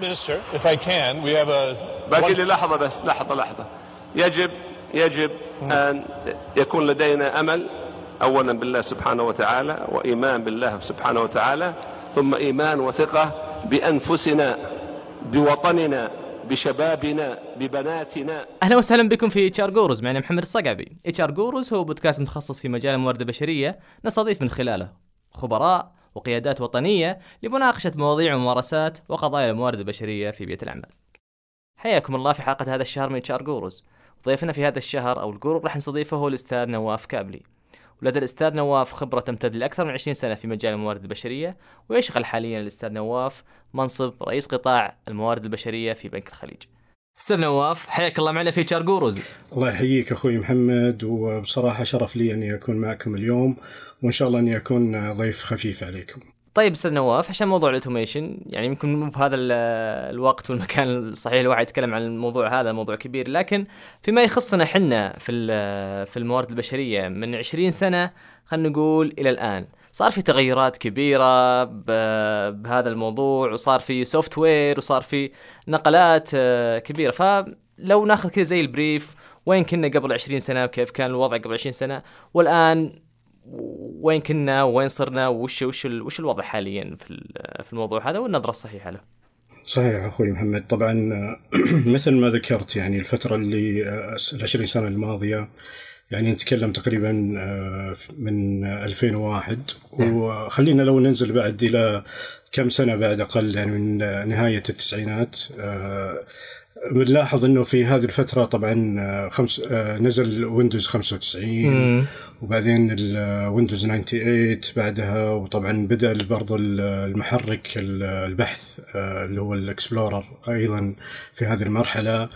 Minister, if I can, we have a. باقي لي لحظة بس لحظة لحظة. يجب يجب أن يكون لدينا أمل أولا بالله سبحانه وتعالى وإيمان بالله سبحانه وتعالى ثم إيمان وثقة بأنفسنا بوطننا بشبابنا ببناتنا. أهلا وسهلا بكم في HR Gurus معنا محمد الصقعبي. HR Gurus هو بودكاست متخصص في مجال الموارد البشرية نستضيف من خلاله خبراء وقيادات وطنية لمناقشة مواضيع وممارسات وقضايا الموارد البشرية في بيئة العمل حياكم الله في حلقة هذا الشهر من HR Gurus. ضيفنا في هذا الشهر أو ال guru راح نستضيفه هو الأستاذ نواف كابلي. ولدى الأستاذ نواف خبرة تمتد لأكثر من 20 سنة في مجال الموارد البشرية ويشغل حاليا الأستاذ نواف منصب رئيس قطاع الموارد البشرية في بنك الخليج. أستاذ نواف حياك الله معنا في HR Gurus الله يحييك أخوي محمد وبصراحة شرف لي أني أكون معكم اليوم وإن شاء الله أني أكون ضيف خفيف عليكم. طيب أستاذ نواف عشان موضوع ال automation يعني يمكن مو بهذا ال- الوقت والمكان الصحيح الواحد يتكلم عن الموضوع هذا موضوع كبير لكن فيما يخصنا حنا في في الموارد البشرية من 20 سنة خلينا نقول إلى الآن صار في تغيرات كبيرة ب- بهذا الموضوع وصار في software وصار في نقلات آه، كبيرة فلو ناخذ كذا زي ال brief وين كنا قبل 20 سنة وكيف كان الوضع قبل 20 سنة والآن وين كنا وين صرنا وش وش وش الوضع حاليا في في الموضوع هذا والنظرة الصحيحة له. صحيح أخوي محمد طبعا مثل ما ذكرت يعني الفترة اللي ال 20 سنة الماضية يعني نتكلم تقريبا آه، من 2001 وخلينا لو ننزل بعد إلى كم سنة بعد أقل يعني من نهاية التسعينات. آه، بنلاحظ إنه في هذه الفترة طبعا آه، خمس آه، نزل Windows 95 وبعدين ال Windows 98 بعدها وطبعا بدأ برضو المحرك البحث آه، اللي هو ال Explorer أيضا في هذه المرحلة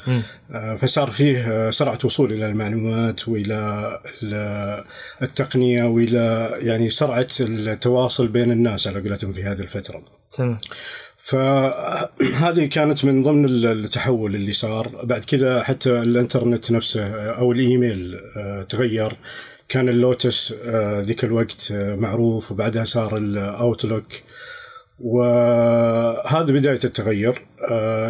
آه، فصار فيه آه، سرعة وصول إلى المعلومات وإلى ال- التقنية وإلى يعني سرعة التواصل بين الناس على قولتهم في هذه الفترة. تمام. فهذه كانت من ضمن التحول اللي صار. بعد كذا حتى الانترنت نفسه أو الإيميل آه، تغير. كان اللوتس آه، ذيك الوقت آه، معروف وبعدها صار ال Outlook وهذا بداية التغير.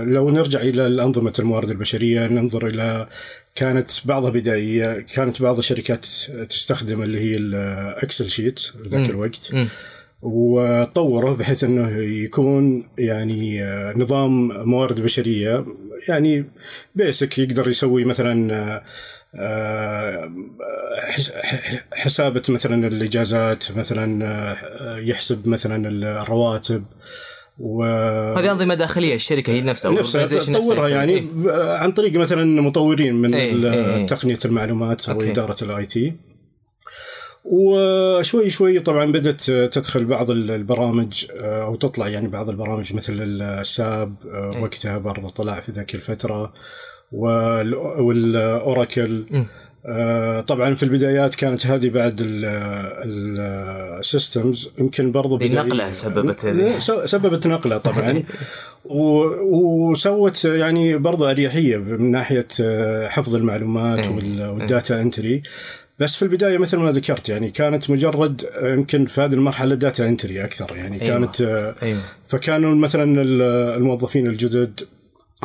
لو نرجع إلى الأنظمة الموارد البشرية ننظر إلى كانت بعضها بدائية كانت بعض الشركات تستخدم اللي هي ال Excel sheets ذاك الوقت. وطوره بحيث إنه يكون يعني آه، نظام موارد بشرية يعني basic يقدر يسوي مثلا آه، آه، حسابة مثلا الإجازات مثلا يحسب مثلا الرواتب و هذه أنظمة داخلية الشركة هي نفسها نفسها تطورها. يعني إيه. عن طريق مثلا مطورين من إيه، إيه، إيه. تقنية المعلومات أو okay. إدارة ال IT وشوي شوي طبعا بدأت تدخل بعض البرامج آه، أو تطلع يعني بعض البرامج مثل الساب آه، إيه. وقتها برضه طلع في ذاك الفترة وال- والأوراكل آه، طبعا في البدايات كانت هذه بعد السيستمز يمكن برضو نقلة سببت هذه. سببت نقلة طبعا و- وسوت يعني برضو أريحية من ناحية حفظ المعلومات إيه. وال- وال data entry بس في البداية مثل ما ذكرت يعني كانت مجرد يمكن في هذه المرحلة data entry أكثر يعني أيوة. كانت آه، أيوه فكانوا مثلا ال- الموظفين الجدد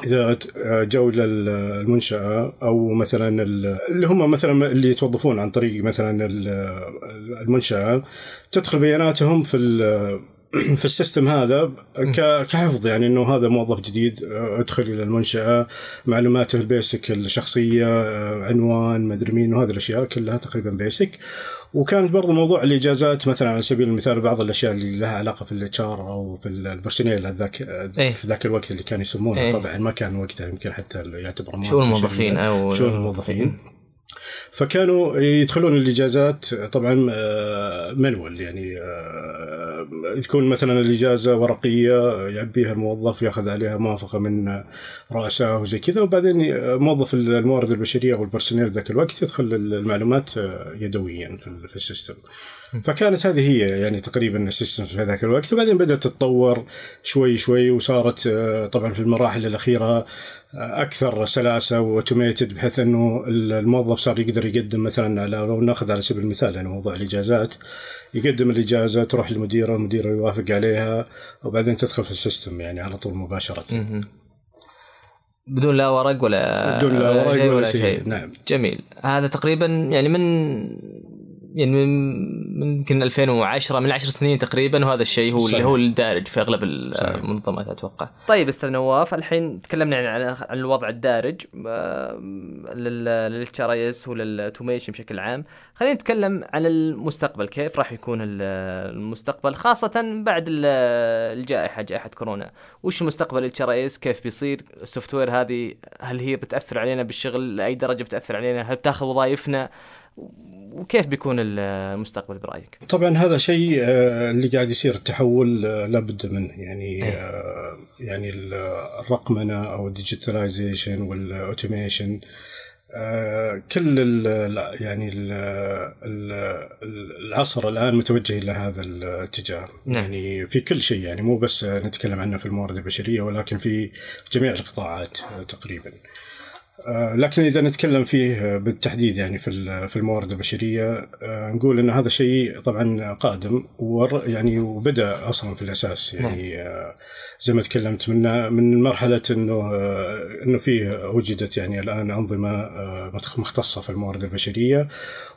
إذا جو إلى المنشأة أو مثلا ال- اللي هم مثلا اللي يتوظفون عن طريق مثلا ال- المنشأة تدخل بياناتهم في في ال system هذا كحفظ يعني إنه هذا موظف جديد آه، أدخل إلى المنشأة معلوماته ال basic الشخصية آه، عنوان مدري مين وهذه الأشياء كلها تقريبا basic وكانت برضو موضوع الإجازات مثلا على سبيل المثال بعض الأشياء اللي لها علاقة في ال HR أو في ال personnel ذاك إيه. في ذاك الوقت اللي كانوا يسمونه إيه. طبعا ما كان وقتها يمكن حتى يعتبر شؤون الموظفين أو شؤون الموظفين فكانوا يدخلون الاجازات طبعا manual يعني آه، تكون مثلا الاجازه ورقية يعبيها الموظف يأخذ عليها موافقة من رؤسائه وزي كذا وبعدين موظف الموارد البشرية أو ال personnel ذاك الوقت يدخل المعلومات آه، يدويا في ال system. فكانت هذه هي يعني تقريبا ال system في ذاك الوقت. وبعدين بدأت تتطور شوي شوي وصارت آه، طبعا في المراحل الأخيرة آه، أكثر سلاسة و automated بحيث إنه الموظف صار يقدر يقدم مثلا على لو ناخذ على سبيل المثال يعني موضوع الإجازات يقدم الإجازة تروح للمديرة المديرة يوافق عليها وبعدين تدخل في ال system يعني على طول مباشرة. بدون لا ورق ولا بدون لا ورق شيء ولا شيء. نعم. جميل. هذا تقريبا يعني من يعني من من يمكن 2010 من 10 سنين تقريبا وهذا الشيء هو اللي صحيح. هو الدارج في أغلب المنظمات أتوقع. طيب أستاذ نواف الحين تكلمنا عن عن الوضع الدارج لل HRIS ولل automation بشكل عام، خلينا نتكلم عن المستقبل كيف راح يكون ال- المستقبل خاصة بعد ال- الجائحة جائحة كورونا، وش مستقبل ال HRIS كيف بيصير ال software هذه هل هي بتأثر علينا بالشغل لأي درجة بتأثر علينا؟ هل بتاخذ وظائفنا؟ وكيف بيكون المستقبل برأيك؟ طبعا هذا شيء آه، اللي قاعد يصير التحول آه، لابد منه يعني إيه. آه، يعني ال- الرقمنة أو ال digitalization وال automation كل ال ال- يعني ال ال العصر الآن متوجه إلى هذا الاتجاه نعم. يعني في كل شيء يعني مو بس نتكلم عنه في الموارد البشرية ولكن في جميع القطاعات تقريبا آه، لكن إذا نتكلم فيه آه، بالتحديد يعني في في الموارد البشرية آه، نقول إن هذا شيء طبعا قادم يعني وبدأ أصلا في الأساس يعني آه، زي ما تكلمت من من مرحلة إنه آه، إنه فيه وجدت يعني الآن أنظمة آه، مختصة في الموارد البشرية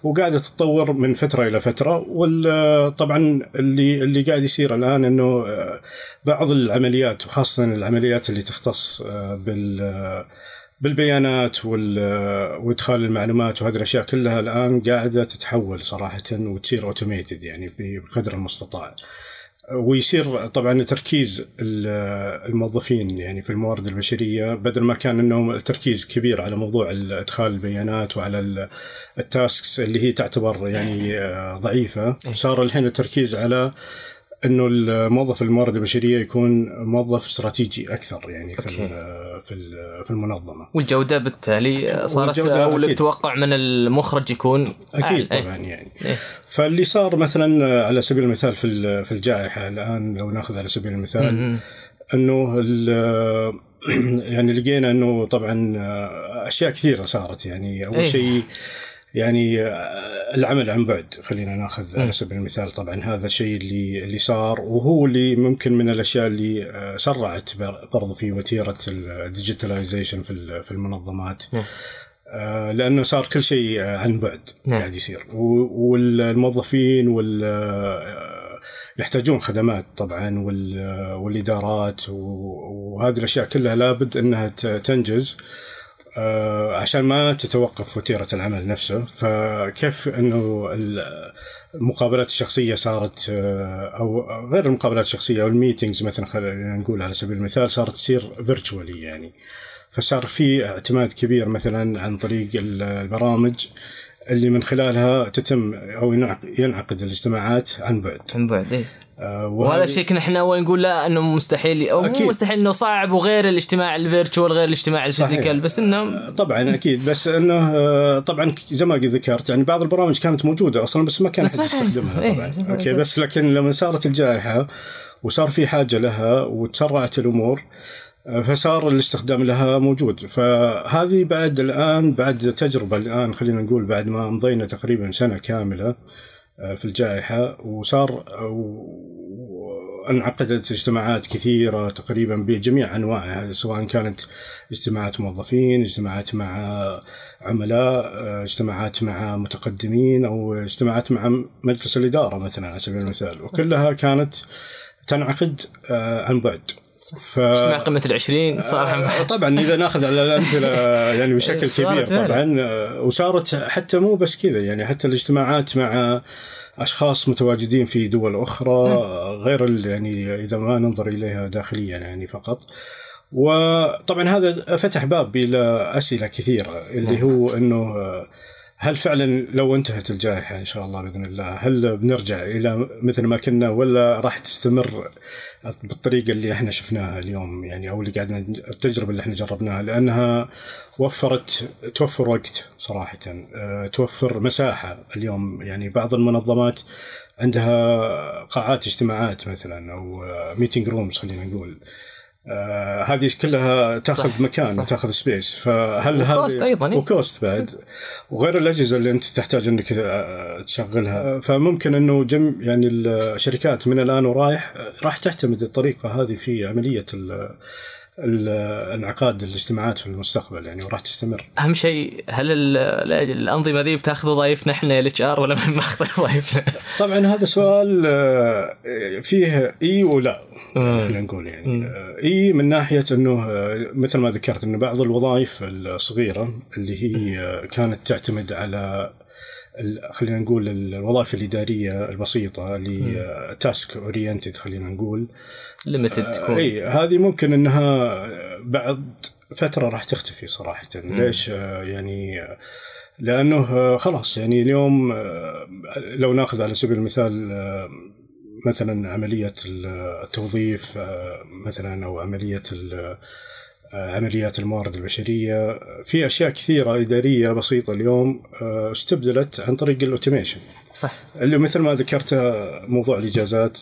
وقاعدة تتطور من فترة إلى فترة وطبعا اللي اللي قاعد يصير الآن إنه آه، بعض العمليات وخاصة العمليات اللي تختص آه، بال آه، بالبيانات وإدخال المعلومات وهذه الأشياء كلها الآن قاعدة تتحول صراحة وتصير اوتوميتد يعني بقدر المستطاع. ويصير طبعا تركيز ال- الموظفين يعني في الموارد البشرية بدل ما كان إنهم التركيز كبير على موضوع ادخال البيانات وعلى ال- التاسكس اللي هي تعتبر يعني آه، ضعيفة صار الحين التركيز على إنه الموظف الموارد البشرية يكون موظف استراتيجي أكثر يعني في في في المنظمة. والجودة بالتالي صارت أو. التوقع من المخرج يكون أكيد أعلى. طبعا يعني إيه. فاللي صار مثلا على سبيل المثال في في الجائحة الآن لو نأخذ على سبيل المثال إنه ال- يعني لقينا إنه طبعا أشياء كثيرة صارت يعني أول إيه. شيء يعني العمل عن بعد. خلينا ناخذ على سبيل المثال طبعا هذا الشيء اللي اللي صار وهو اللي ممكن من الأشياء اللي سرعت برضو في وتيرة الديجيتاليزيشن في ال- في المنظمات. آه، لأنه صار كل شيء آه، عن بعد. قاعد يصير. والموظفين وال آه، يحتاجون خدمات طبعا وال- والإدارات وهذه الأشياء كلها لابد إنها تنجز. آه، عشان ما تتوقف وتيرة العمل نفسه فكيف إنه ال- المقابلات الشخصية صارت آه، أو غير المقابلات الشخصية أو ال meetings مثلا خلينا نقول على سبيل المثال صارت تصير virtually يعني فصار في اعتماد كبير مثلا عن طريق ال- البرامج اللي من خلالها تتم أو ينعق- ينعقد الاجتماعات عن بعد عن بعد إيه. آه، وهذا الشيء كنا إحنا أول نقول لا إنه مستحيل أو مو أكيد. مستحيل إنه صعب وغير الاجتماع ال virtual غير الاجتماع. ال physical بس إنه طبعا أكيد بس إنه آه، طبعا زي ما ذكرت يعني بعض البرامج كانت موجودة أصلا بس ما كان بس احد يستخدمها يستخدم. طبعا إيه، زي ما okay. بس لكن لما صارت الجائحة وصار في حاجة لها وتسرعت الأمور آه، فصار الاستخدام لها موجود فهذه بعد الآن بعد تجربة الآن خلينا نقول بعد ما مضينا تقريبا سنة كاملة آه، في الجائحة وصار انعقدت اجتماعات كثيرة تقريبا بجميع أنواعها سواء كانت اجتماعات موظفين، اجتماعات مع عملاء، اجتماعات مع متقدمين أو اجتماعات مع مجلس الإدارة مثلا على سبيل المثال وكلها كانت تنعقد آه، عن بعد. ف... اجتماع قمة العشرين صار. آه، طبعا إذا ناخذ على الأمثلة يعني بشكل كبير. طبعا آه، وصارت حتى مو بس كذا يعني حتى الاجتماعات مع أشخاص متواجدين في دول أخرى آه، غير يعني إذا ما ننظر إليها داخليا يعني فقط. وطبعا هذا فتح باب إلى أسئلة كثيرة اللي هو إنه هل فعلا لو انتهت الجائحة إن شاء الله بإذن الله هل بنرجع إلى مثل ما كنا ولا راح تستمر بالطريقة اللي إحنا شفناها اليوم؟ يعني أو اللي قاعدنا التجربة اللي إحنا جربناها لأنها وفرت توفر وقت صراحة. أه، توفر مساحة اليوم. يعني بعض المنظمات عندها قاعات اجتماعات مثلا أو meeting rooms خلينا نقول. آه هذه كلها تأخذ صح، مكان صح. وتأخذ space فهل و cost هذه أيضاً، إيه. و cost بعد وغير الأجهزة اللي أنت تحتاج إنك آه، تشغلها فممكن إنه جم يعني الشركات من الآن ورايح راح تعتمد الطريقة هذه في عملية انعقاد الاجتماعات في المستقبل يعني وراح تستمر. أهم شيء هل ال- ال- الأنظمة ذي بتأخذ وظائفنا إحنا ال HR ولا ما ناخذ وظائفنا؟ طبعا هذا سؤال آه، فيه إي ولا خلينا نقول يعني. آه، إي من ناحية إنه آه، مثل ما ذكرت انه بعض الوظائف الصغيرة اللي هي كانت تعتمد على خلينا نقول الوظائف الإدارية البسيطة اللي task oriented خلينا نقول. limited تكون. إي هذه ممكن إنها بعد فترة راح تختفي صراحة. ليش؟ آه، يعني آه، لأنه آه، خلاص يعني اليوم آه، لو ناخذ على سبيل المثال آه، مثلا عملية التوظيف آه، مثلا أو عملية ال- آه، عمليات الموارد البشرية في أشياء كثيرة إدارية بسيطة اليوم آه، استبدلت عن طريق الأوتوميشن صح اللي مثل ما ذكرت موضوع الإجازات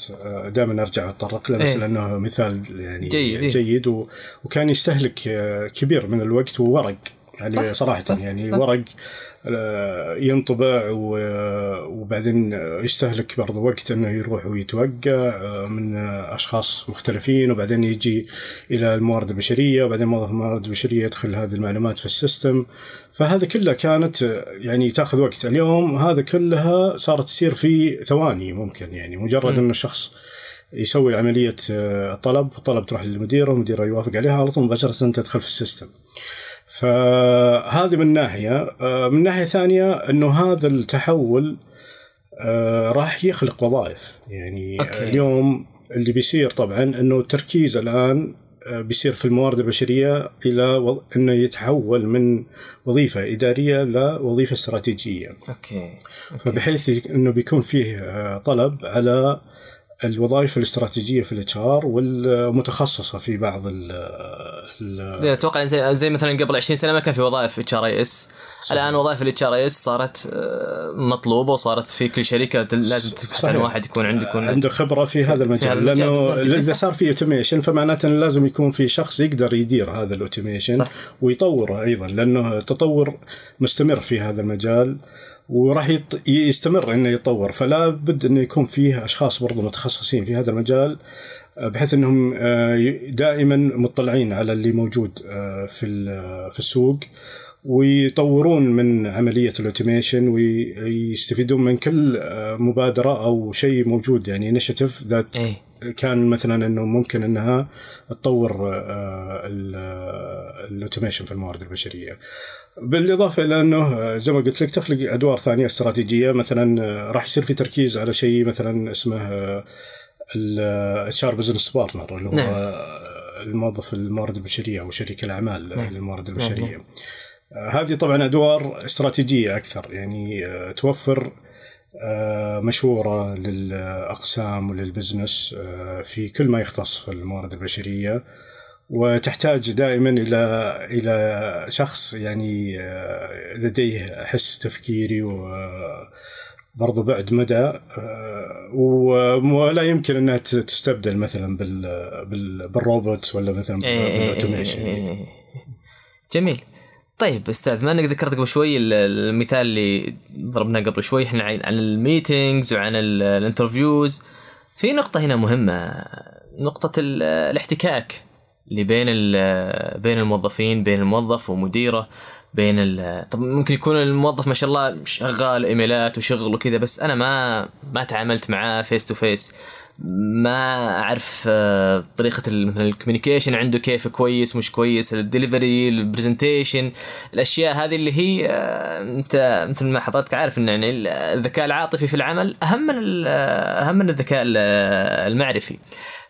دائما أرجع أتطرق له بس إيه. لأنه مثال يعني جيد، إيه. جيد و... وكان يستهلك آه، كبير من الوقت وورق يعني صح، صراحة صح، يعني صح. ورق آه، ينطبع. وبعدين يستهلك برضه وقت إنه يروح ويتوقع آه، من أشخاص مختلفين وبعدين يجي إلى الموارد البشرية وبعدين موظف الموارد البشرية يدخل هذه المعلومات في السيستم. فهذا كلها كانت آه، يعني تأخذ وقت. اليوم هذا كلها صارت تصير في ثواني ممكن يعني مجرد انه الشخص يسوي عملية آه، طلب طلب تروح للمدير والمدير يوافق عليها على طول مباشرة تدخل في ال system. فهذه من ناحية آه، من ناحية ثانية إنه هذا التحول آه، راح يخلق وظائف يعني okay. okay. اليوم اللي بيصير طبعا إنه التركيز الآن آه، بيصير في الموارد البشرية إلى وض... إنه يتحول من وظيفة إدارية لوظيفه استراتيجية okay فبحيث إنه بيكون فيه طلب على الوظائف الاستراتيجية في ال HR والمتخصصة في بعض ال ال- أتوقع زي, زي مثلا قبل 20 سنة ما كان في وظائف HRIS الآن وظائف ال HRIS صارت آه، مطلوبة وصارت في كل شركة لازم تبحث عن صحيح. واحد يكون عنده يكون عنده خبرة في هذا المجال. لأنه نعم، إذا. صار في automation فمعناته انه لازم يكون في شخص يقدر يدير هذا ال automation. ويطوره أيضا لأنه التطور مستمر في هذا المجال وراح يط- يستمر إنه يتطور. فلا بد إنه يكون فيه أشخاص برضو متخصصين في هذا المجال آه، بحيث إنهم آه، دائما مطلعين على اللي موجود آه، في في السوق ويطورون من عملية ال automation ويستفيدون من كل مبادرة أو شيء موجود يعني initiative that كان مثلا إنه ممكن إنها تطور آه، ال- ال automation في الموارد البشرية. بالإضافة إلى إنه آه، زي ما قلت لك تخلق أدوار ثانية استراتيجية مثلا آه، راح يصير في تركيز على شيء مثلا اسمه ال HR business partner اللي هو نعم. الموظف الموارد البشرية أو شريك الأعمال نعم. للموارد نعم. البشرية. آه، هذه طبعا أدوار استراتيجية أكثر يعني توفر مشورة للأقسام ولل business آه، في كل ما يختص في الموارد البشرية وتحتاج دائما إلى إلى شخص يعني آه، لديه حس تفكيري و برضو بعد مدى آه، ولا يمكن أنها تستبدل مثلا بال بال بال robots ولا مثلا إيه، إيه، إيه، بال automation. جميل طيب أستاذ ما انك ذكرت قبل شوي ال- المثال اللي ضربناه قبل شوي إحنا عن ال meetings وعن ال- ال interviews. في نقطة هنا مهمة نقطة ال- الاحتكاك اللي بين بين الموظفين بين الموظف ومديره بين طب ممكن يكون الموظف ما شاء الله شغال إيميلات وشغل وكذا بس أنا ما ما تعاملت معاه face to face ما أعرف آه، طريقة مثلا ال communication عنده كيف كويس مش كويس ال delivery ال presentation الأشياء هذه اللي هي آه، أنت مثل ما حضرتك عارف إن يعني الذكاء العاطفي في العمل أهم من ال- أهم من الذكاء ال- المعرفي.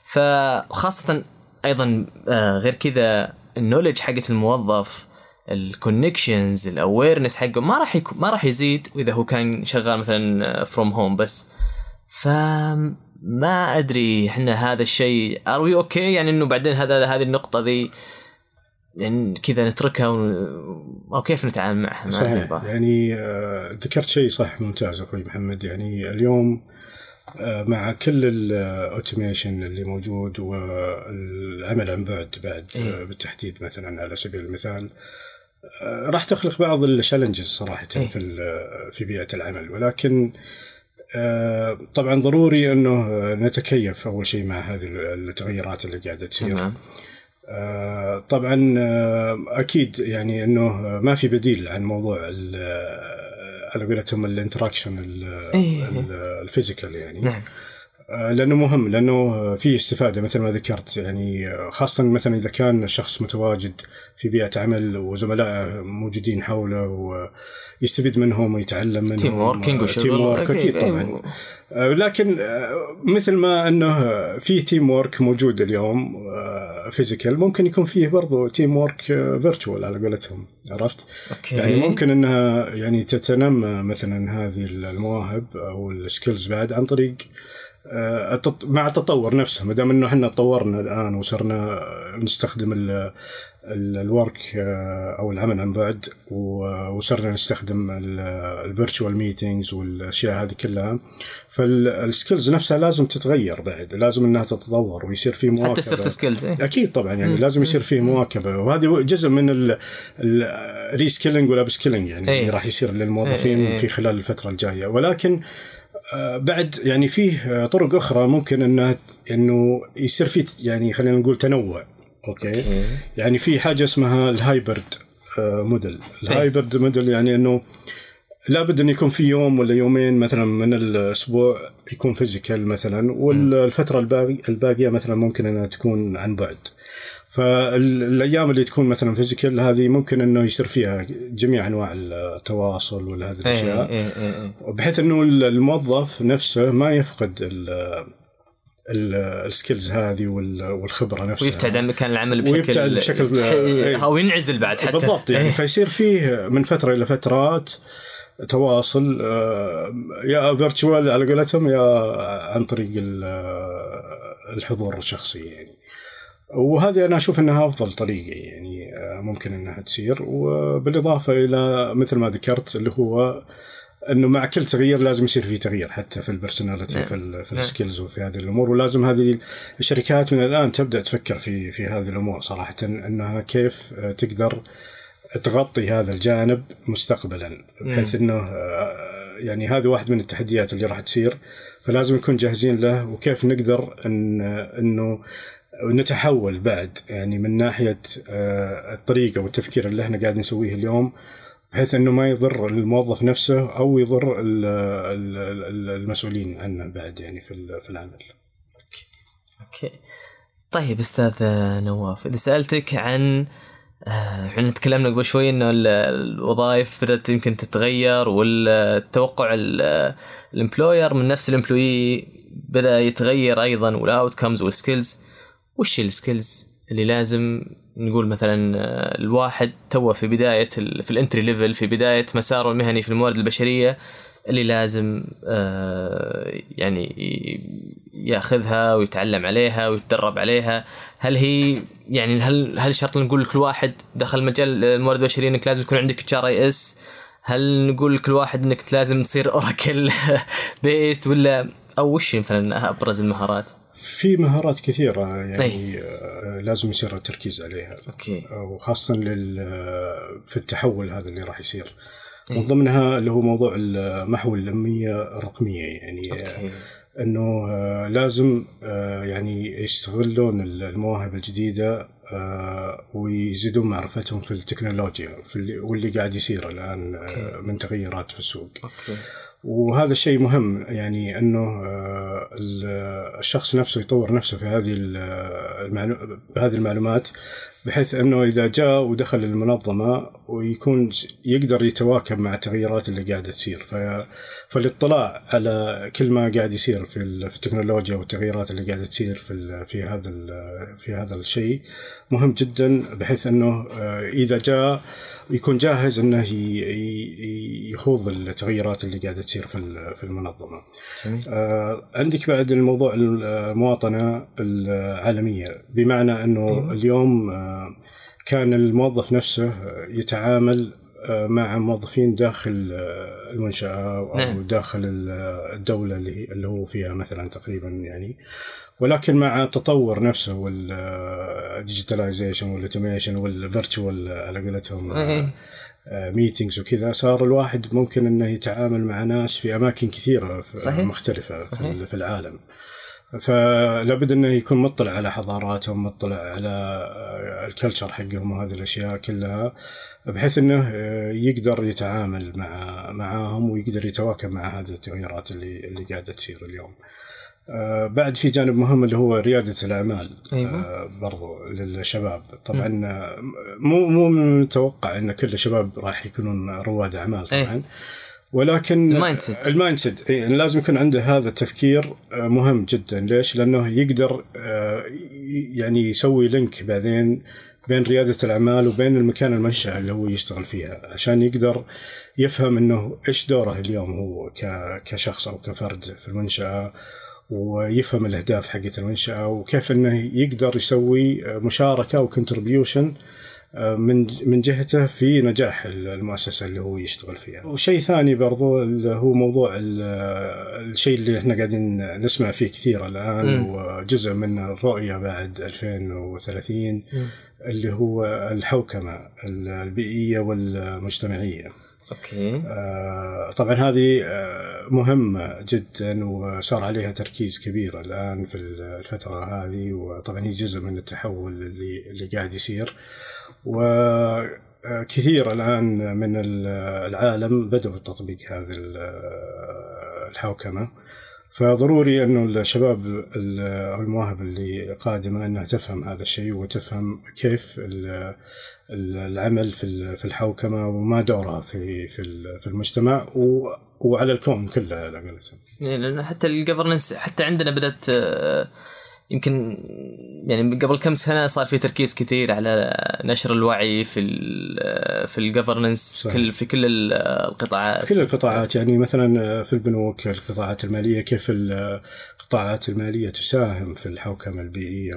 فخاصة أيضا آه، غير كذا ال knowledge حقت الموظف ال connections ال awareness حقه ما راح ما راح يزيد إذا هو كان شغال مثلا from home بس. فما أدري إحنا هذا الشيء are we okay يعني إنه بعدين هذا هذه النقطة ذي يعني كذا نتركها و... أو كيف نتعامل معها ما صحيح أدري. يعني آه، ذكرت شيء صح ممتاز أخوي محمد يعني اليوم آه، مع كل ال automation اللي موجود والعمل عن بعد بعد إيه. آه، بالتحديد مثلا على سبيل المثال آه، راح تخلق بعض ال challenges صراحة إيه. في في بيئة العمل ولكن آه، طبعا ضروري أنه آه، نتكيف أول شيء مع هذه التغيرات اللي قاعدة تصير. تمام. آه، طبعا آه، أكيد يعني أنه ما في بديل عن موضوع ال- آه، على قولتهم ال interaction إيه. ال physical يعني. نعم. آه، لأنه مهم لأنه في استفادة مثل ما ذكرت. يعني آه، خاصة مثلا إذا كان الشخص متواجد في بيئة عمل وزملائه موجودين حوله ويستفيد منهم ويتعلم منهم team working team work أكيد. طبعا. آه، لكن آه، مثل ما إنه في team work موجود اليوم physical ممكن يكون فيه برضو team work virtual على قولتهم. عرفت؟ okay. يعني ممكن إنها يعني تتنمى مثلا هذه المواهب أو ال skills بعد عن طريق آه، مع التطور نفسه ما دام إنه إحنا تطورنا الآن وصرنا نستخدم ال- ال- ال work آه، أو العمل عن بعد وصرنا نستخدم ال virtual meetings والأشياء هذه كلها فال skills نفسها لازم تتغير بعد لازم إنها تتطور ويصير في مواكبة حتى ال soft skills إيه. أكيد طبعا يعني لازم يصير فيه مواكبة وهذه جزء من ال reskilling وال upskilling يعني إيه. راح يصير للموظفين إيه، إيه. في خلال الفترة الجاية ولكن آه، بعد يعني فيه آه، طرق أخرى ممكن انها إنه يصير في يعني خلينا نقول تنوع okay؟ يعني في حاجة اسمها ال hybrid آه، موديل. ال hybrid model يعني إنه لابد أن يكون في يوم ولا يومين مثلا من الأسبوع يكون physical مثلا والفترة الباقي الباقية مثلا ممكن أنها تكون عن بعد فالأيام اللي تكون مثلا physical هذه ممكن أنه يصير فيها جميع أنواع التواصل ولا هذه إيه الأشياء إيه إيه إيه. بحيث أنه الموظف نفسه ما يفقد ال skills هذه وال- والخبرة نفسها ويبتعد عن مكان العمل بشكل ويبتعد بشكل-. أو ينعزل بعد حتى بالضبط يعني إيه. فيصير فيه من فترة إلى فترات تواصل آه، يا virtual على قولتهم يا عن طريق آه، الحضور الشخصي يعني. وهذه أنا أشوف إنها أفضل طريقة يعني آه، ممكن إنها تصير. وبالإضافة إلى مثل ما ذكرت اللي هو إنه مع كل تغيير لازم يصير في تغيير حتى في ال personality في ال في ال skills وفي هذه الأمور. ولازم هذه الشركات من الآن تبدأ تفكر في في هذه الأمور صراحة إنها كيف آه، تقدر تغطي هذا الجانب مستقبلا بحيث إنه آه، يعني هذا واحد من التحديات اللي راح تصير فلازم نكون جاهزين له وكيف نقدر إن إنه نتحول بعد يعني من ناحية آه، الطريقة والتفكير اللي إحنا قاعد نسويه اليوم بحيث إنه ما يضر الموظف نفسه أو يضر ال- ال- ال- المسؤولين عنه بعد يعني في ال- في العمل. okay. طيب أستاذ نواف إذا سألتك عن آه، إحنا تكلمنا قبل شوي إنه ال- الوظائف بدأت يمكن تتغير والتوقع ال employer من نفس ال employee بدأ يتغير أيضا وال outcomes وال skills وش ال skills اللي لازم نقول مثلا آه، الواحد توه في بداية في ال entry level في بداية مساره المهني في الموارد البشرية؟ اللي لازم آه، يعني ياخذها ويتعلم عليها ويتدرب عليها هل هي يعني هل هل شرط نقول لكل واحد دخل مجال الموارد البشرية إنك لازم يكون عندك HRIS هل نقول لكل واحد إنك لازم تصير Oracle based ولا أو وش مثلا أبرز المهارات؟ في مهارات كثيرة يعني أي. آه، لازم يصير التركيز عليها okay وخاصه لل في التحول هذا اللي راح يصير. من ضمنها اللي هو موضوع محو الاميه الرقمية يعني آه، okay إنه آه، لازم آه، يعني يستغلون المواهب الجديدة آه، ويزيدون معرفتهم في التكنولوجيا في اللي واللي قاعد يصير الآن آه، من تغيرات في السوق. okay. وهذا الشيء مهم يعني إنه آه، ال- الشخص نفسه يطور نفسه في هذه. بهذه المعلومات بحيث أنه إذا جاء ودخل المنظمة ويكون يقدر يتواكب مع التغيرات اللي قاعدة تصير ف... فالاطلاع على كل ما قاعد يصير في. في التكنولوجيا والتغييرات اللي قاعدة تصير في ال... في هذا ال... في هذا الشيء مهم جدا بحيث أنه آه، إذا جاء يكون جاهز أنه يخوض التغيرات اللي قاعدة تصير في في المنظمة. جميل آه، عندك بعد الموضوع المواطنة العالمية بمعنى أنه اليوم آه، كان الموظف نفسه يتعامل آه، مع موظفين داخل آه، المنشأة أو نعم. داخل ال- الدولة اللي هو فيها مثلا تقريبا يعني ولكن مع التطور نفسه وال digitalization وال automation وال virtual على قولتهم إيه. meetings وكذا صار الواحد ممكن إنه يتعامل مع ناس في أماكن كثيرة صحيح. مختلفة صحيح. في العالم فلابد إنه يكون مطلع على حضاراتهم مطلع على آه، ال culture حقهم وهذه الأشياء كلها بحيث إنه آه، يقدر يتعامل مع معاهم ويقدر يتواكب مع هذه التغيرات اللي اللي قاعدة تصير اليوم. آه، بعد في جانب مهم اللي هو ريادة الأعمال أيوة. برضو للشباب طبعا مو مو من المتوقع إن كل الشباب راح يكونون رواد أعمال طبعا إيه. ولكن ال mindset. ال mindset إيه، لازم يكون عنده هذا التفكير آه، مهم جدا ليش؟ لأنه يقدر آه، يعني يسوي link بعدين بين ريادة الأعمال وبين المكان المنشأة اللي هو يشتغل فيها عشان يقدر يفهم إنه إيش دوره اليوم هو كشخص أو كفرد في المنشأة ويفهم الأهداف حقت المنشأة وكيف إنه يقدر يسوي آه، مشاركة و contribution من من جهته في نجاح المؤسسة اللي هو يشتغل فيها. وشيء ثاني برضو اللي هو موضوع ال- الشيء اللي إحنا قاعدين نسمع فيه كثير الآن مم. وجزء من الرؤية بعد 2030 اللي هو الحوكمة البيئية والمجتمعية. أوكي. آه، طبعا هذه آه، مهمة جدا وصار عليها تركيز كبير الآن في الفترة هذه وطبعا هي جزء من التحول اللي اللي قاعد يصير. وكثير الآن من ال- العالم بدأوا تطبيق هذه ال- الحوكمة. فضروري أنه الشباب ال- أو المواهب اللي قادمة أنها تفهم هذا الشيء وتفهم كيف ال- ال- العمل في ال- في الحوكمة وما دورها في في ال- في المجتمع وعلى الكون كله على قولتهم. يعني حتى الجفرنس حتى عندنا بدأت آه، يمكن يعني قبل كم سنة صار في تركيز كثير على نشر الوعي في ال في الجفرنس. كل في كل ال- القطاعات. كل القطاعات يعني مثلا في البنوك القطاعات المالية كيف القطاعات المالية تساهم في الحوكمة البيئية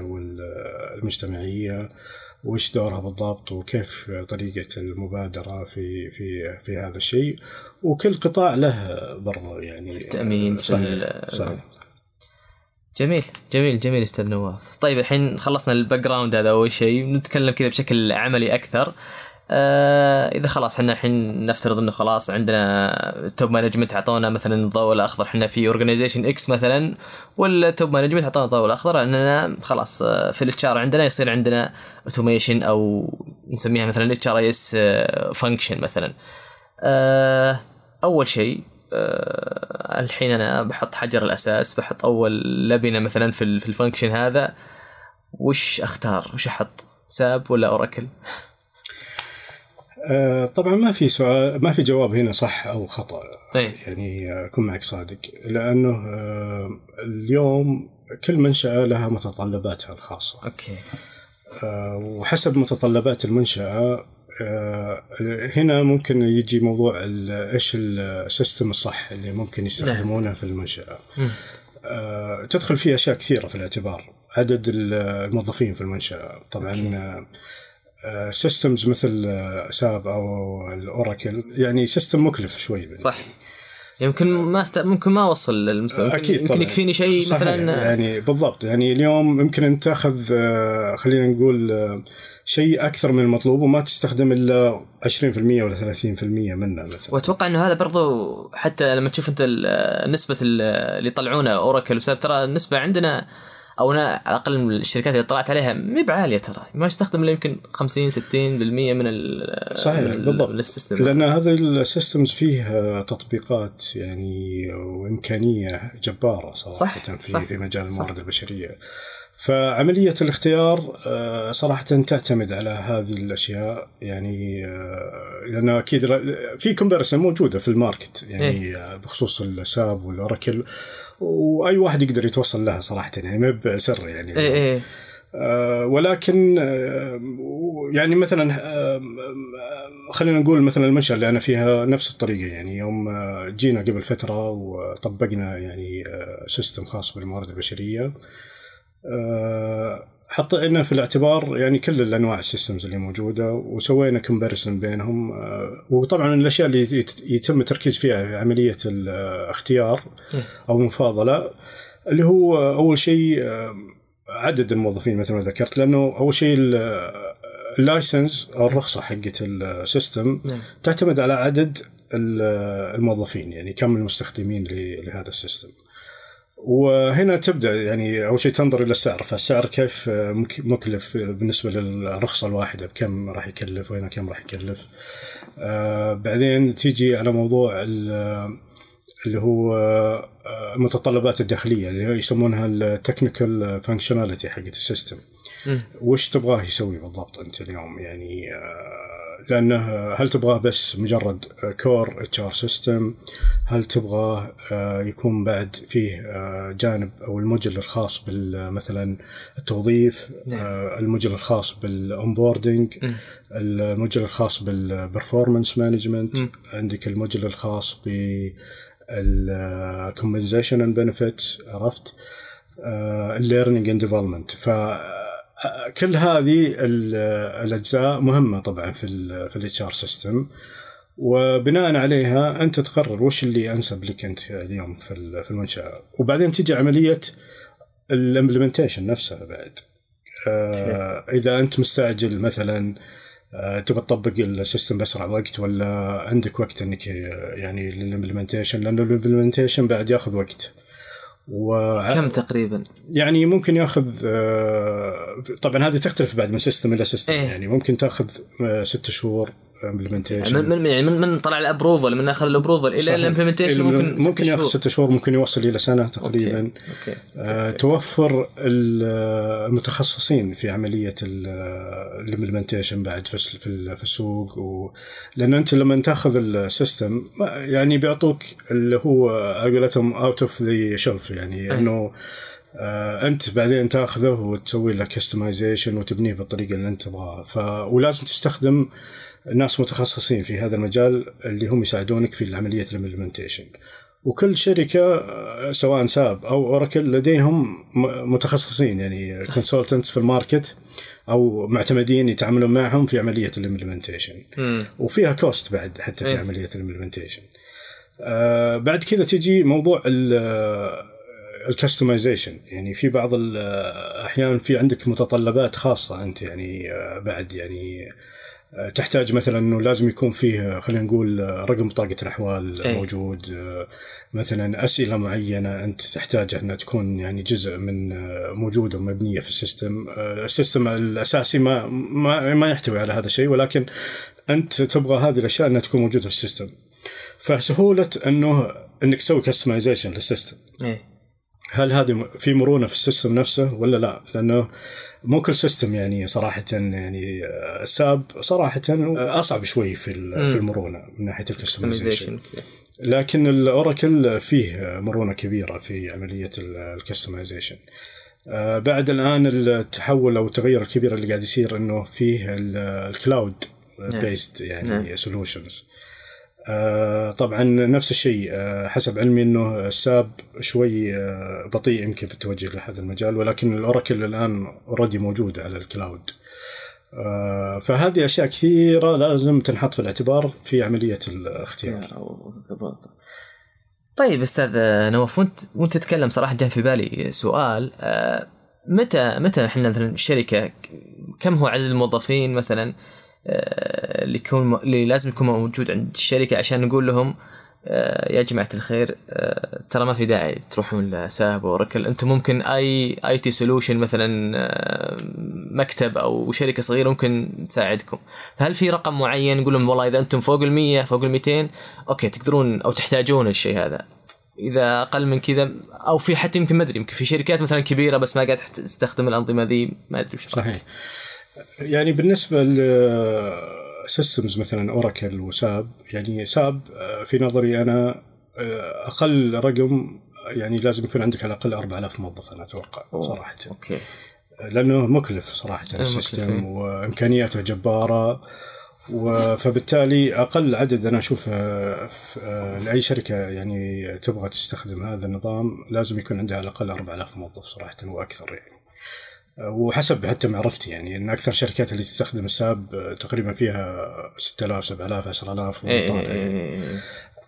والمجتمعيه وش دورها بالضبط وكيف طريقة المبادرة في في في هذا الشيء. وكل قطاع له برضه يعني التأمين في صحيح صحيح. جميل جميل جميل أستاذ نواف. طيب الحين خلصنا ال background هذا أول شيء نتكلم كذا بشكل عملي أكثر. آه إذا خلاص إحنا الحين نفترض إنه خلاص عندنا top management أعطونا مثلا الضوء الأخضر إحنا في organization X مثلا وال top management اعطونا الضوء الأخضر اننا خلاص آه، في ال HR عندنا يصير عندنا automation أو نسميها مثلا HRIS function مثلا. آه، أول شيء آه، الحين أنا بحط حجر الأساس بحط أول لبنة مثلا في في ال function هذا. وش أختار؟ وش أحط؟ SAP ولا Oracle؟ آه، طبعا ما في سؤال ما في جواب هنا صح أو خطأ. طيب. يعني أكون معك صادق. لأنه آه، اليوم كل منشاه لها متطلباتها الخاصة. أوكي. آه، وحسب متطلبات المنشأة آه، هنا ممكن يجي موضوع إيش ال system الصح اللي ممكن يستخدمونه في المنشأة مم. آه، تدخل فيه أشياء كثيرة في الاعتبار عدد ال- الموظفين في أوكي. طبعا systems مثل آه، SAP أو ال Oracle يعني system مكلف شوي صح يمكن ما است... ممكن ما اوصل للمستوى يمكن, أكيد يمكن. يكفيني شيء. مثلا يعني بالضبط يعني اليوم يمكن انت تأخذ آه، خلينا نقول آه، شيء أكثر من المطلوب وما تستخدم إلا 20% ولا 30% منه مثلا. وأتوقع إنه هذا برضو حتى لما تشوف أنت نسبة ال- اللي يطلعونه Oracle و SAP ترى النسبة عندنا أو أنا على الأقل الشركات اللي طلعت عليها ما بعالية ترى. ما يستخدم إلا يمكن 50 60% من ال صحيح ال- بالضبط. ال system. لأن هذا ال systems فيه تطبيقات يعني وإمكانية جبارة صراحة صح، في صح، في مجال الموارد. البشرية. فعملية الاختيار آه، صراحة تعتمد على هذه الأشياء يعني آه، لأن أكيد ر- في comparison موجودة في ال market يعني آه، بخصوص ال SAP وال Oracle وأي واحد يقدر يتوصل لها صراحة يعني ما بسر يعني. إيه آه، ولكن يعني مثلا خلينا نقول مثلا المنشأة اللي أنا فيها نفس الطريقة يعني يوم جينا قبل فترة وطبقنا يعني system خاص بالموارد البشرية حطينا في الاعتبار يعني كل الأنواع ال systems اللي موجودة وسوينا comparison بينهم آه، وطبعا الأشياء اللي يت- يتم التركيز فيها في عملية الاختيار أو المفاضله اللي هو أول شيء آه، عدد الموظفين مثل ما ذكرت لأنه أول شيء ال- ال license أو الرخصة حقت ال system تعتمد على عدد ال- الموظفين يعني كم المستخدمين لهذا ال system. وهنا تبدأ يعني أول شيء تنظر إلى السعر. فالسعر كيف مك- مكلف بالنسبة للرخصة الواحدة؟ بكم راح يكلف؟ وهنا كم راح يكلف؟ آه بعدين تيجي على موضوع ال- اللي هو آه، المتطلبات الداخلية اللي يسمونها ال technical functionality حقت ال system. وش تبغاه يسوي بالضبط أنت اليوم؟ يعني آه، لأنه هل تبغاه بس مجرد core HR system؟ هل تبغاه آه، يكون بعد فيه آه، جانب أو ال module الخاص بال مثلا التوظيف آه، ال module الخاص بال onboarding ال module الخاص بال performance management عندك ال module الخاص ب ال compensation and benefits عرفت؟ ال learning and development ف كل هذه ال- الأجزاء مهمة طبعا في ال في ال HR system وبناء عليها أنت تقرر وش اللي انسب لك أنت اليوم في في المنشأة. وبعدين تجي عملية ال implementation نفسها بعد. آه إذا أنت مستعجل مثلا آه، تبغى تطبق ال system بأسرع وقت ولا عندك وقت إنك يعني لل implementation لأنه ال implementation بعد يأخذ وقت. و كم تقريبا؟ يعني ممكن ياخذ آه، طبعا هذه تختلف بعد من system إلى system إيه. يعني ممكن تاخذ آه، ست شهور امبلمنتيشن من من يعني من, من طلع ال approval من أخذ ال approval إلى ال implementation ممكن ممكن ياخذ. ست شهور ممكن يوصل إلى سنة تقريبا. okay آه، توفر ال- المتخصصين في عملية ال implementation بعد في في ال- في السوق. و... لأن أنت لما تأخذ ال system يعني بيعطوك اللي هو على قولتهم out of the shelf يعني إنه آه أنت بعدين تأخذه وتسوي له customization وتبنيه بالطريقة اللي أنت تبغاها. ف ولازم تستخدم ناس متخصصين في هذا المجال اللي هم يساعدونك في عملية ال implementation وكل شركة آه، سواء SAP أو Oracle لديهم م- متخصصين يعني consultants في ال market أو معتمدين يتعاملون معهم في عملية ال implementation وفيها cost بعد حتى في إيه. عملية ال implementation آه بعد كذا تجي موضوع ال customization يعني في بعض الاحيان في عندك متطلبات خاصة أنت يعني آه، بعد يعني آه، تحتاج مثلا إنه لازم يكون فيه خلينا نقول آه، رقم بطاقه الأحوال إيه. موجود. آه، مثلا أسئلة معينة أنت تحتاجها إنها تكون يعني جزء من آه، موجودة ومبنية في ال system. آه، ال system الأساسي ما ما, ما يحتوي على هذا الشيء ولكن أنت تبغى هذه الأشياء إنها تكون موجودة في ال system. فسهولة إنه إنك تسوي customization لل system. إيه. هل هذه في مرونة في ال system نفسه ولا لا؟ لأنه مو كل system يعني صراحة يعني آه، ال SAP صراحة آه، أصعب شوي في في المرونة من ناحية ال customization. لكن ال Oracle فيه مرونة كبيرة في عملية ال customization بعد الآن التحول أو التغير الكبير اللي قاعد يصير إنه فيه ال- ال cloud based يعني نعم. solutions طبعا نفس الشيء آه، حسب علمي إنه ال SAP شوي آه، بطيء يمكن في التوجه لهذا المجال ولكن ال Oracle الآن already موجودة على ال cloud. آه، فهذه أشياء كثيرة لازم تنحط في الاعتبار في عملية الاختيار. طيب أستاذ نواف وأنت وأنت تتكلم صراحة جاء في بالي سؤال آه، متى متى إحنا مثلا الشركة كم هو عدد الموظفين مثلا؟ آه، اللي يكون اللي لازم يكون موجود عند الشركة عشان نقول لهم آه، يا جماعة الخير آه، ترى ما في داعي تروحون ل SAP Oracle أنتم ممكن أي IT solution مثلا آه، مكتب أو شركة صغيرة ممكن تساعدكم. فهل في رقم معين نقول لهم والله إذا أنتم فوق ال 100 فوق ال 200 okay تقدرون أو تحتاجون الشيء هذا. إذا أقل من كذا أو في حتى يمكن ما أدري يمكن في شركات مثلا كبيرة بس ما قاعد تستخدم الأنظمة ذي ما أدري وش صحيح. يعني بالنسبة ل systems مثلا Oracle و SAP يعني SAP آه، في نظري أنا آه، أقل رقم يعني لازم يكون عندك على الأقل 4000 موظف أنا أتوقع صراحة okay لأنه مكلف صراحة ال system إيه. وإمكانياته جبارة فبالتالي أقل عدد أنا أشوف آه، لأي شركة يعني تبغى تستخدم هذا النظام لازم يكون عندها على الأقل 4000 موظف صراحة وأكثر يعني. وحسب حتى معرفتي يعني إن أكثر الشركات اللي تستخدم ال SAP آه، تقريبا فيها 6000 7000 10000 إيه، وطالع. إيه، إيه.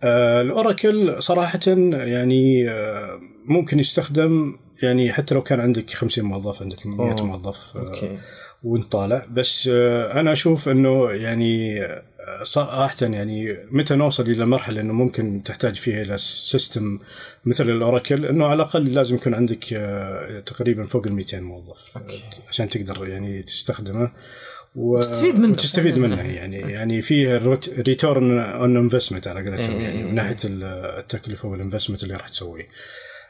آه، ال Oracle صراحة يعني آه، ممكن يستخدم يعني حتى لو كان عندك 50 موظف عندك 100 أوه، موظف آه، okay وانت طالع بس أنا أشوف إنه يعني صراحة يعني متى نوصل إلى مرحلة إنه ممكن تحتاج فيها إلى system مثل ال Oracle إنه على الأقل لازم يكون عندك آه، تقريبا فوق ال 200 موظف okay. آه، عشان تقدر يعني تستخدمه و... وتستفيد منه. وتستفيد منه يعني يعني فيه return on investment على قولتهم إيه. يعني من ناحية التكلفة وال investment اللي راح تسويه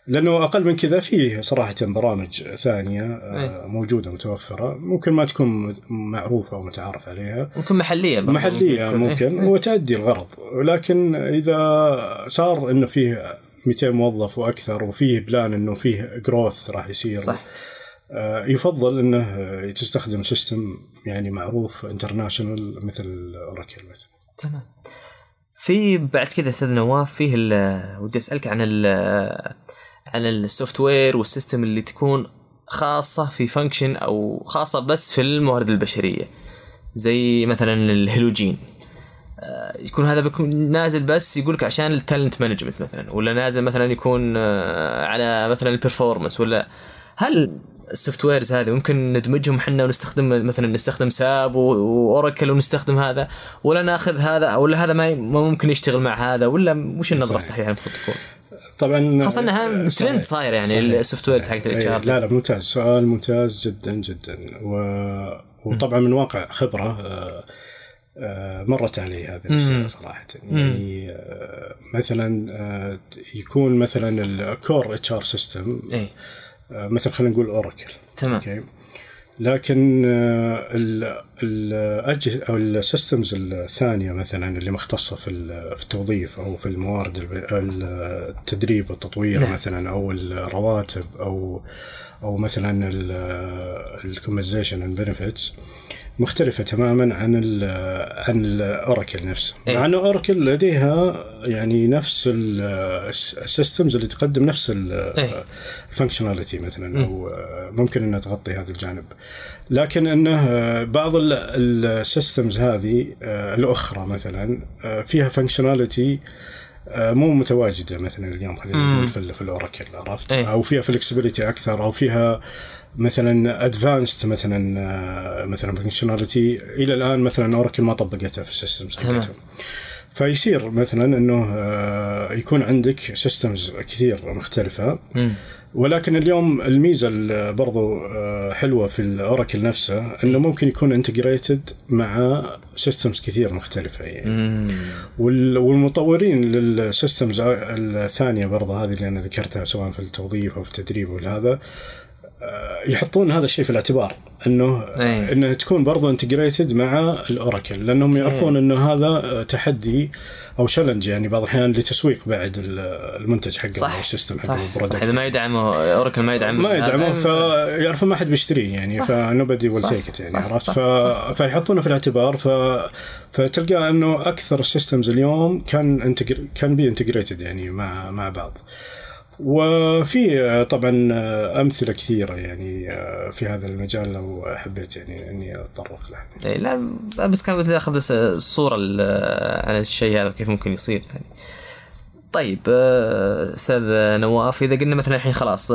لأنه أقل من كذا فيه صراحة برامج ثانية آه، إيه. موجودة متوفرة ممكن ما تكون معروفة أو متعارف عليها ممكن محلية برضو. محلية يكون- ممكن إيه. وتؤدي الغرض ولكن إذا صار إنه فيه 200 موظف وأكثر وفيه plan إنه فيه growth راح يصير صح آه، يفضل إنه تستخدم system يعني معروف international مثل Oracle مثلا تمام في بعد كذا أستاذ نواف فيه ودي أسألك عن عن ال software وال system اللي تكون خاصة في function أو خاصة بس في الموارد البشرية زي مثلا الهيلوجين آه، يكون هذا بيكون نازل بس يقولك عشان ال talent management مثلا ولا نازل مثلا يكون آه، على مثلا ال performance ولا هل ال softwares هذه ممكن ندمجهم إحنا ونستخدم مثلا نستخدم SAP و Oracle ونستخدم هذا ولا ناخذ هذا ولا هذا ما ممكن يشتغل مع هذا ولا وش النظرة صحيح. الصحيحة المفروض تكون؟ طبعا خاصة إنها. ترند صاير يعني. ال softwares حقت ال H إيه، R لا لا ممتاز. سؤال ممتاز جدا جدا. و... وطبعا من واقع خبرة آه، آه، مرت علي هذه المسألة صراحة. يعني آه، مثلا يكون مثلا ال core HR system مثلا خلينا نقول Oracle تمام. okay؟ لكن آه، ال- الأجه أو ال systems الثانية مثلا اللي مختصة في ال- في التوظيف أو في الموارد التدريب والتطوير نعم. مثلا أو الرواتب أو أو مثلا ال compensation and benefits مختلفة تماما عن ال عن ال Oracle نفسه، إيه. مع إنه Oracle لديها يعني نفس ال systems اللي تقدم نفس. ال functionality مثلا أو ممكن إنها تغطي هذا الجانب لكن إنه بعض ال systems هذه آه، الأخرى مثلا آه، فيها functionality مو متواجدة مثلا اليوم خلينا نقول في, في ال Oracle عرفت إيه. أو فيها flexibility أكثر أو فيها مثلا advanced مثلا آه، مثلا functionality إلى الآن مثلا Oracle ما طبقتها في ال systems. حقتهم. فيصير مثلا إنه آه، يكون عندك systems كثير مختلفة مم. ولكن اليوم الميزة برضو آه، حلوة في ال Oracle نفسه إنه ممكن يكون integrated مع systems كثير مختلفة يعني. والمطورين لل systems الثانية برضه هذه اللي أنا ذكرتها سواء في التوظيف أو في التدريب ولا هذا آه، يحطون هذا الشيء في الاعتبار إنه أي. إنه تكون برضه integrated مع ال Oracle لأنهم يعرفون إنه هذا تحدي أو challenge يعني بعض الأحيان لتسويق بعد ال- المنتج حقه أو صح ال system حقه صح, صح ال product إذا ما يدعمه Oracle ما يدعم ما يدعمون هذا، فيعرفون ما حد بيشتريه يعني. ف nobody will. take يعني صح. عرفت. فيحطونه في الاعتبار ف... فتلقى إنه أكثر ال systems اليوم can integr... can be integrated يعني مع مع بعض وفي آه، طبعا آه، أمثلة كثيرة يعني آه، في هذا المجال لو حبيت يعني إني أتطرق له إيه لا بس كان بدي اخذ الصورة ال- عن الشيء هذا كيف ممكن يصير يعني. طيب آه، أستاذ نواف إذا قلنا مثلا الحين خلاص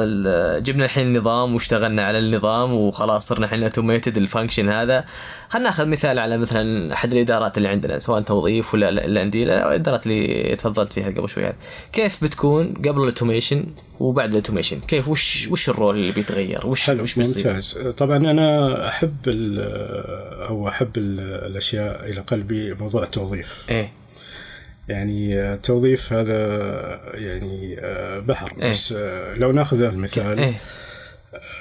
جبنا الحين النظام واشتغلنا على النظام وخلاص صرنا الحين automated ال function هذا خلينا ناخذ مثال على مثلا أحد الإدارات اللي عندنا سواء توظيف ولا ال- L&D أو الإدارات اللي تفضلت فيها قبل شوي هذه كيف بتكون قبل ال automation وبعد ال automation كيف وش وش ال role اللي بيتغير؟ وش حلو وش بيصير؟ ممتاز. طبعا أنا أحب أو أحب ال- الأشياء إلى قلبي موضوع التوظيف. إيه. يعني التوظيف هذا يعني آه، بحر إيه. بس آه، لو ناخذ المثال إيه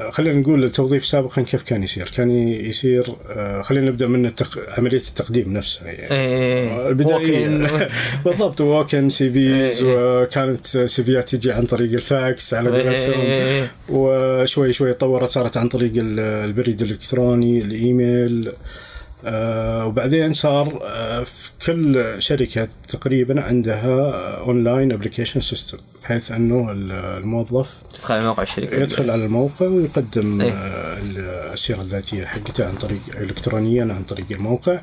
آه، خلينا نقول التوظيف سابقا كيف كان يصير؟ كان يصير آه، خلينا نبدأ من التق... عملية التقديم نفسها يعني إيه البدائية walk-in. بالضبط walk-in CVs إيه. وكانت CVات تجي عن طريق الفاكس على قولتهم إيه. وشوي شوي تطورت صارت عن طريق ال- البريد الإلكتروني الإيميل آه وبعدين صار آه في كل شركة تقريبا عندها online application system بحيث أنه ال- الموظف تدخل على موقع الشركة. يدخل على الموقع ويقدم إيه. آه، السيره الذاتية حقته عن طريق الكترونيا عن طريق الموقع.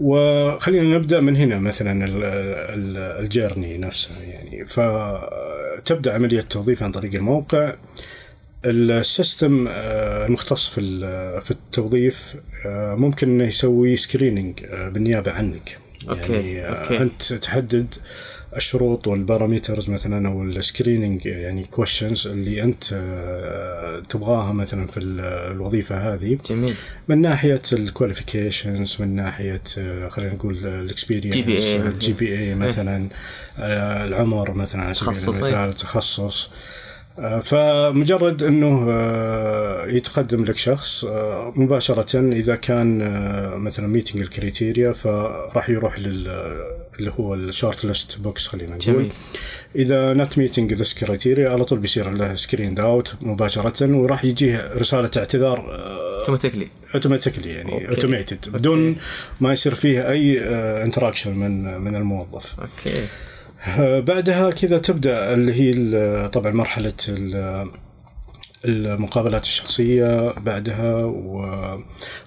وخلينا نبدأ من هنا مثلا ال- ال- ال journey نفسها يعني. فتبدأ عملية التوظيف عن طريق الموقع. ال system آه، المختص في ال- في التوظيف آه، ممكن إنه يسوي screening بالنيابة عنك. okay، يعني آه، okay. أنت تحدد الشروط وال parameters مثلا أو ال screening يعني questions اللي أنت آه، تبغاها مثلا في ال- الوظيفة هذه. جميل. من ناحية ال qualifications من ناحية آه، خلينا نقول ال experience GPA ال GPA مثلا. آه، العمر مثلا على سبيل تخصص، المثال تخصص. آه، فمجرد إنه آه، يتقدم لك شخص آه، مباشرة إذا كان آه، مثلا meeting ال criteria فراح يروح لل اللي هو ال shortlist box خلينا نقول. جميل. إذا not meeting this criteria على طول بيصير له screen out مباشرة وراح يجيه رسالة اعتذار آه، automatically automatically يعني. automated بدون ما يصير فيه أي interaction من من الموظف. okay. آه، بعدها كذا تبدأ اللي هي طبعا مرحلة ال- المقابلات الشخصية بعدها و...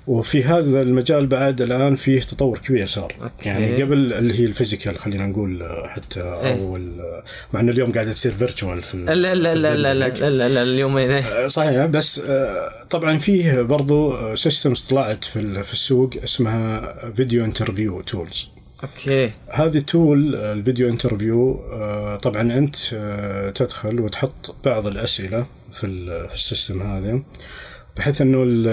وفي هذا المجال بعد الآن فيه تطور كبير صار okay. يعني قبل اللي هي ال physical خلينا نقول حتى أو ال- مع إنه اليوم قاعدة تصير virtual في لا لا لا لا لا. لا لا لا اليوم إيه. صحيح بس آه، طبعا فيه برضو systems طلعت في ال- في السوق اسمها video interview tools okay. هذه tool ال video interview آه، طبعا أنت آه، تدخل وتحط بعض الأسئلة في ال- في ال system هذا بحيث إنه ال-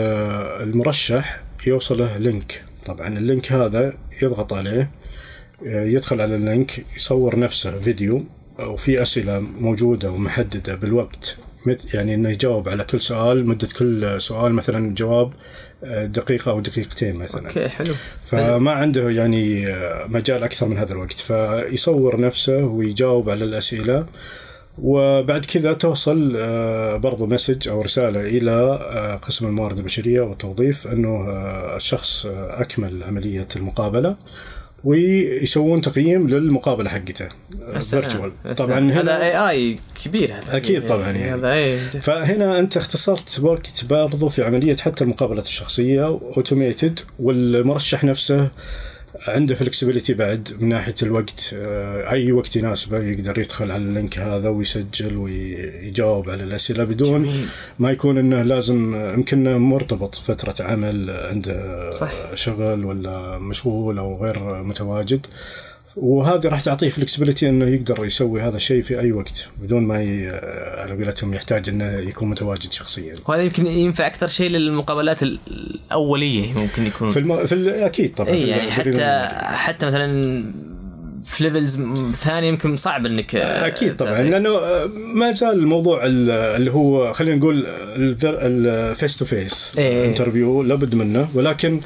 المرشح يوصله link طبعا ال link هذا يضغط عليه آه، يدخل على ال link يصور نفسه فيديو وفي أسئلة موجودة ومحددة بالوقت يعني إنه يجاوب على كل سؤال مدة كل سؤال مثلا جواب آه، دقيقة أو دقيقتين مثلا. okay حلو. فما عنده يعني آه، مجال أكثر من هذا الوقت. فيصور نفسه ويجاوب على الأسئلة وبعد كذا توصل آه، برضو message أو رسالة إلى آه، قسم الموارد البشرية والتوظيف آه، الشخص أكمل عملية المقابلة. ويسوون تقييم للمقابلة حقته virtual طبعا. هذا AI كبير هذا أكيد طبعاً يعني. هذا AI فهنا أنت اختصرت وقت برضو في عملية حتى المقابلات الشخصية automated والمرشح نفسه عنده فلكسبيتي بعد من ناحية الوقت آه، أي وقت يناسبه يقدر يدخل على اللينك هذا ويسجل ويجاوب على الأسئلة بدون جميل. ما يكون إنه لازم يمكن مرتبط فترة عمل عنده صح. شغل ولا مشغول أو غير متواجد وهذه راح تعطيه فلكسبيتي إنه يقدر يسوي هذا الشيء في أي وقت بدون ما ي... على قولتهم يحتاج إنه يكون متواجد شخصيا. وهذا يمكن ينفع أكثر شيء للمقابلات ال- الأولية ممكن يكون في الم... في ال... أكيد طبعا في يعني حتى. حتى مثلا في levels ثانية يمكن صعب إنك أكيد طبعا. لأنه آه، ما زال الموضوع ال- اللي هو خلينا نقول ال face-to-face إيه. interview لابد منه ولكن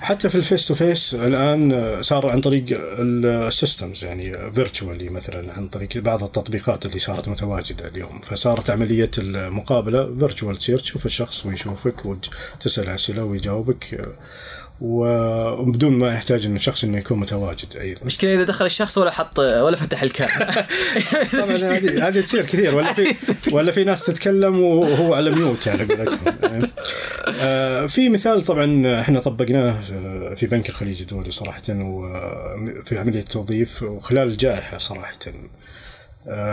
حتى في ال face-to-face الآن صار عن طريق ال systems يعني virtually مثلا عن طريق بعض التطبيقات اللي صارت متواجدة اليوم. فصارت عملية المقابلة virtual تصير تشوف الشخص ويشوفك وتسأل أسئلة ويجاوبك. وبدون ما يحتاج إن الشخص إنه يكون متواجد أيضا مشكلة إذا دخل الشخص ولا حط ولا فتح الكام طبعا هذه هذه تصير كثير ولا في ولا في ناس تتكلم وهو على ميوت على قولتهم. آه، في مثال طبعا إحنا طبقناه في بنك الخليج الدولي صراحة وفي عملية توظيف وخلال الجائحة صراحة.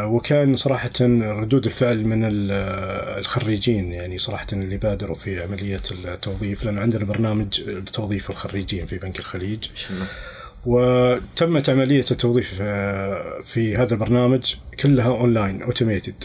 وكان صراحة ردود الفعل من ال- الخريجين يعني صراحة اللي بادروا في عملية التوظيف لأنه عندنا برنامج لتوظيف الخريجين في بنك الخليج. وتمت عملية التوظيف آه، في هذا البرنامج كلها online automated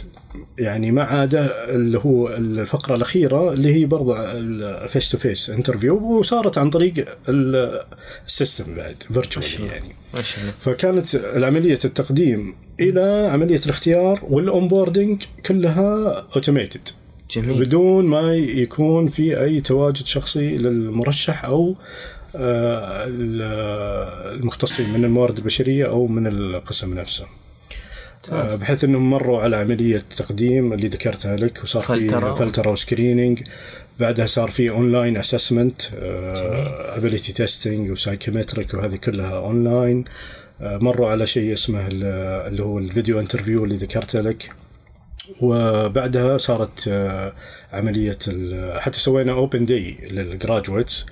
يعني ما عدا اللي هو الفقرة الأخيرة اللي هي برضه ال face-to-face interview وصارت عن طريق ال- السيستم بعد virtual يعني. ما شاء الله. فكانت عملية التقديم إلى عملية الاختيار وال onboarding كلها automated جميل. بدون ما يكون في أي تواجد شخصي للمرشح أو المختصين من الموارد البشرية أو من القسم نفسه. آه، بحيث إنهم مروا على عملية تقديم اللي ذكرتها لك وصار في فلترة. فلترة و screening. بعدها صار في online assessment ability testing و psychometric وهذه كلها اونلاين مروا على شيء اسمه ال- اللي هو ال video interview اللي ذكرته لك. وبعدها صارت آه، عملية حتى سوينا open day لل graduates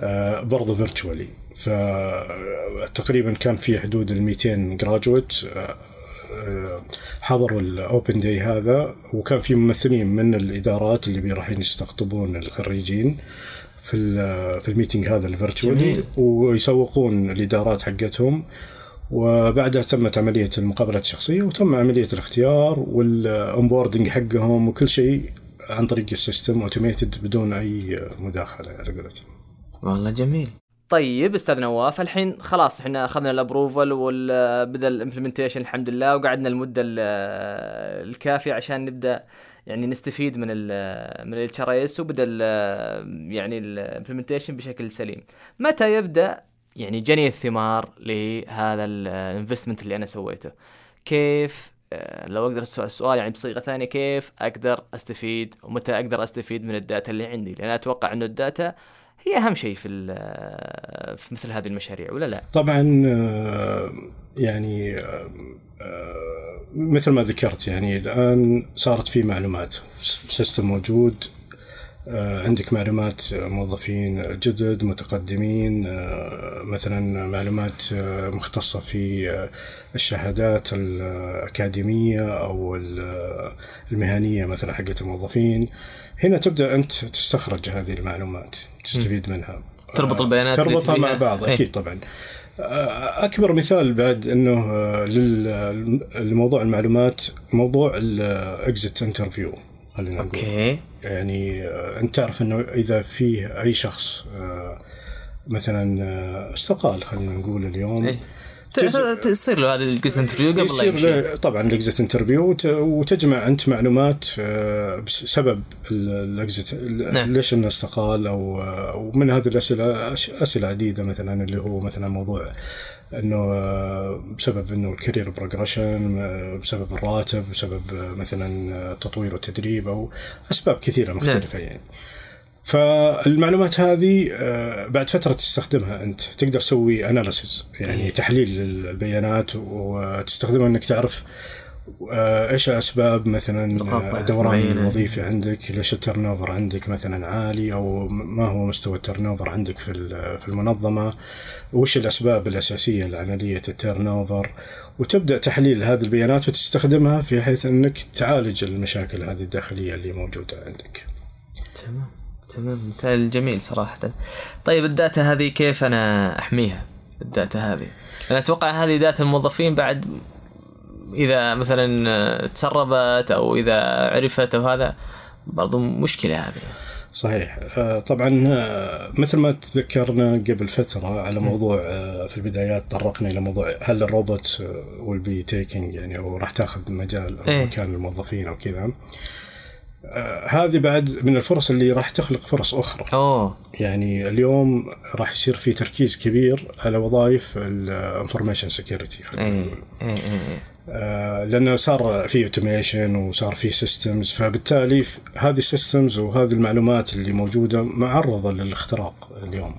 آه، برضه virtually فتقريبا كان في حدود ال 200 graduate حضروا ال open day هذا. وكان في ممثلين من الإدارات اللي رايحين يستقطبون الخريجين في في ال meeting هذا ال virtually. ويسوقون الإدارات حقتهم. وبعدها تمت عملية المقابلات الشخصية وتم عملية الاختيار وال onboarding حقهم وكل شيء عن طريق ال system automated بدون أي مداخلة على قولتهم. والله جميل طيب أستاذ نواف الحين خلاص إحنا أخذنا ال approval وبدا ال implementation الحمد لله وقعدنا المده ال- الكافية عشان نبدأ يعني نستفيد من ال من ال HRS وبدأ ال- يعني ال implementation بشكل سليم متى يبدأ يعني جني الثمار لهذا ال investment اللي أنا سويته. كيف؟ آه، لو أقدر السؤال يعني بصيغة ثانية كيف أقدر أستفيد ومتى أقدر أستفيد من ال data اللي عندي؟ لأن أتوقع إنه ال data هي أهم شيء في ال- في مثل هذه المشاريع ولا لا؟ طبعا آه، يعني آه، آه، مثل ما ذكرت يعني الآن صارت في معلومات system موجود. آه، عندك معلومات موظفين جدد متقدمين آه، مثلا معلومات آه، مختصة في آه، الشهادات الأكاديمية أو ال- المهنية مثلا حقت الموظفين. هنا تبدأ أنت تستخرج هذه المعلومات تستفيد منها. تربط البيانات تربطها مع. بعض إيه. أكيد طبعا. آه، أكبر مثال بعد إنه آه، لموضوع المعلومات موضوع ال exit interview خلينا نقول. okay. يعني آه، أنت تعرف إنه إذا فيه أي شخص آه، مثلا آه، استقال خلينا نقول اليوم إيه. ت- تصير له هذا ال exit interview قبل لا يصير يمشي طبعا ال exit interview وت- وتجمع أنت معلومات بسبب ال exit نعم. ليش إنه استقال أو ومن هذه الأسئلة أسئلة عديدة مثلا اللي هو مثلا موضوع إنه آه، بسبب إنه ال career progression بسبب الراتب بسبب آه، مثلا آه، التطوير والتدريب أو أسباب كثيرة مختلفة يعني. فالمعلومات هذه آه، بعد فترة تستخدمها أنت تقدر تسوي analysis يعني تحليل البيانات وتستخدمها إنك تعرف آه، إيش اسباب مثلا آه، معينة. الوظيفي عندك؟ ليش ال turnover عندك مثلا عالي؟ أو ما هو مستوى ال turnover عندك في في المنظمة؟ وش الأسباب الأساسية لعملية ال turnover وتبدأ تحليل هذه البيانات وتستخدمها في حيث أنك تعالج المشاكل هذه الداخلية اللي موجودة عندك. تمام تمام. مثال جميل صراحة. طيب ال data هذه كيف أنا أحميها؟ ال data هذه. أنا أتوقع هذه data الموظفين بعد إذا مثلا تسربت أو إذا عرفت أو هذا برضو مشكلة هذه. صحيح. آه، طبعا آه، مثل ما تذكرنا قبل فترة على موضوع آه، في البدايات طرقنا إلى موضوع هل الروبوت will be taking يعني أو راح تأخذ مجال أو إيه. مكان الموظفين أو كذا. هذه بعد من الفرص اللي راح تخلق فرص أخرى. أوه. يعني اليوم راح يصير في تركيز كبير على وظائف ال information security خلينا إيه نقول. إيه. لأنه صار في automation وصار في systems فبالتالي هذه ال systems وهذه المعلومات اللي موجودة معرضة للاختراق اليوم.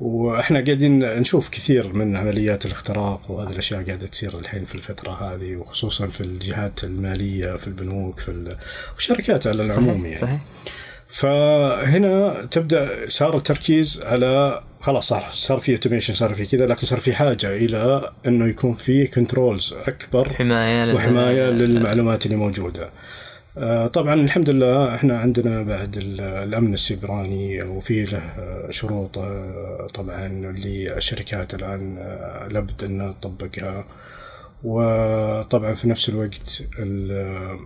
وإحنا قاعدين نشوف كثير من عمليات الاختراق وهذه الأشياء قاعدة تصير الحين في الفترة هذه وخصوصا في الجهات المالية في البنوك في ال- والشركات على العموم صحيح يعني. صحيح. فهنا تبدأ صار التركيز على خلاص صار صار في automation صار في كذا لكن صار في حاجة إلى إنه يكون في controls أكبر حماية لل- وحماية للمعلومات اللي موجودة. آه، طبعا الحمد لله إحنا عندنا بعد ال- الأمن السيبراني وفي له آه، شروط آه، طبعا للشركات الآن لابد ان تطبقها وطبعا في نفس الوقت ال-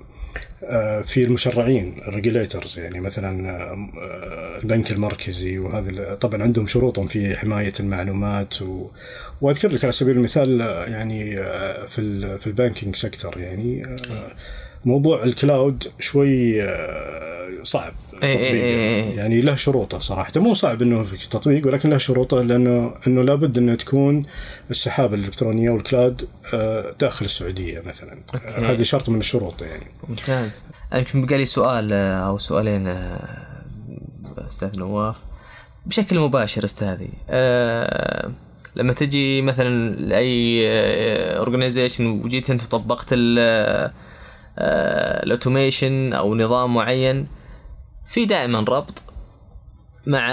آه، في المشرعين الريجوليترز يعني مثلا آه، البنك المركزي وهذا طبعا عندهم شروطهم في حماية المعلومات و... وأذكر لك على سبيل المثال آه، يعني في في ال banking sector يعني موضوع ال cloud شوي آه، صعب إيه إيه تطبيقه. إيه. يعني له شروطه صراحة. مو صعب إنه في تطبيق ولكن له شروطه لأنه إنه لابد إنه تكون السحابة الإلكترونية وال cloud آه، داخل السعودية مثلا. هذه شرط من الشروط يعني. ممتاز. يمكن بقى لي سؤال آه، أو سؤالين أستاذ نواف. بشكل مباشر أستاذي أه لما تجي مثلا لأي organization وجيت أنت طبقت ال automation أو نظام معين في دائما ربط مع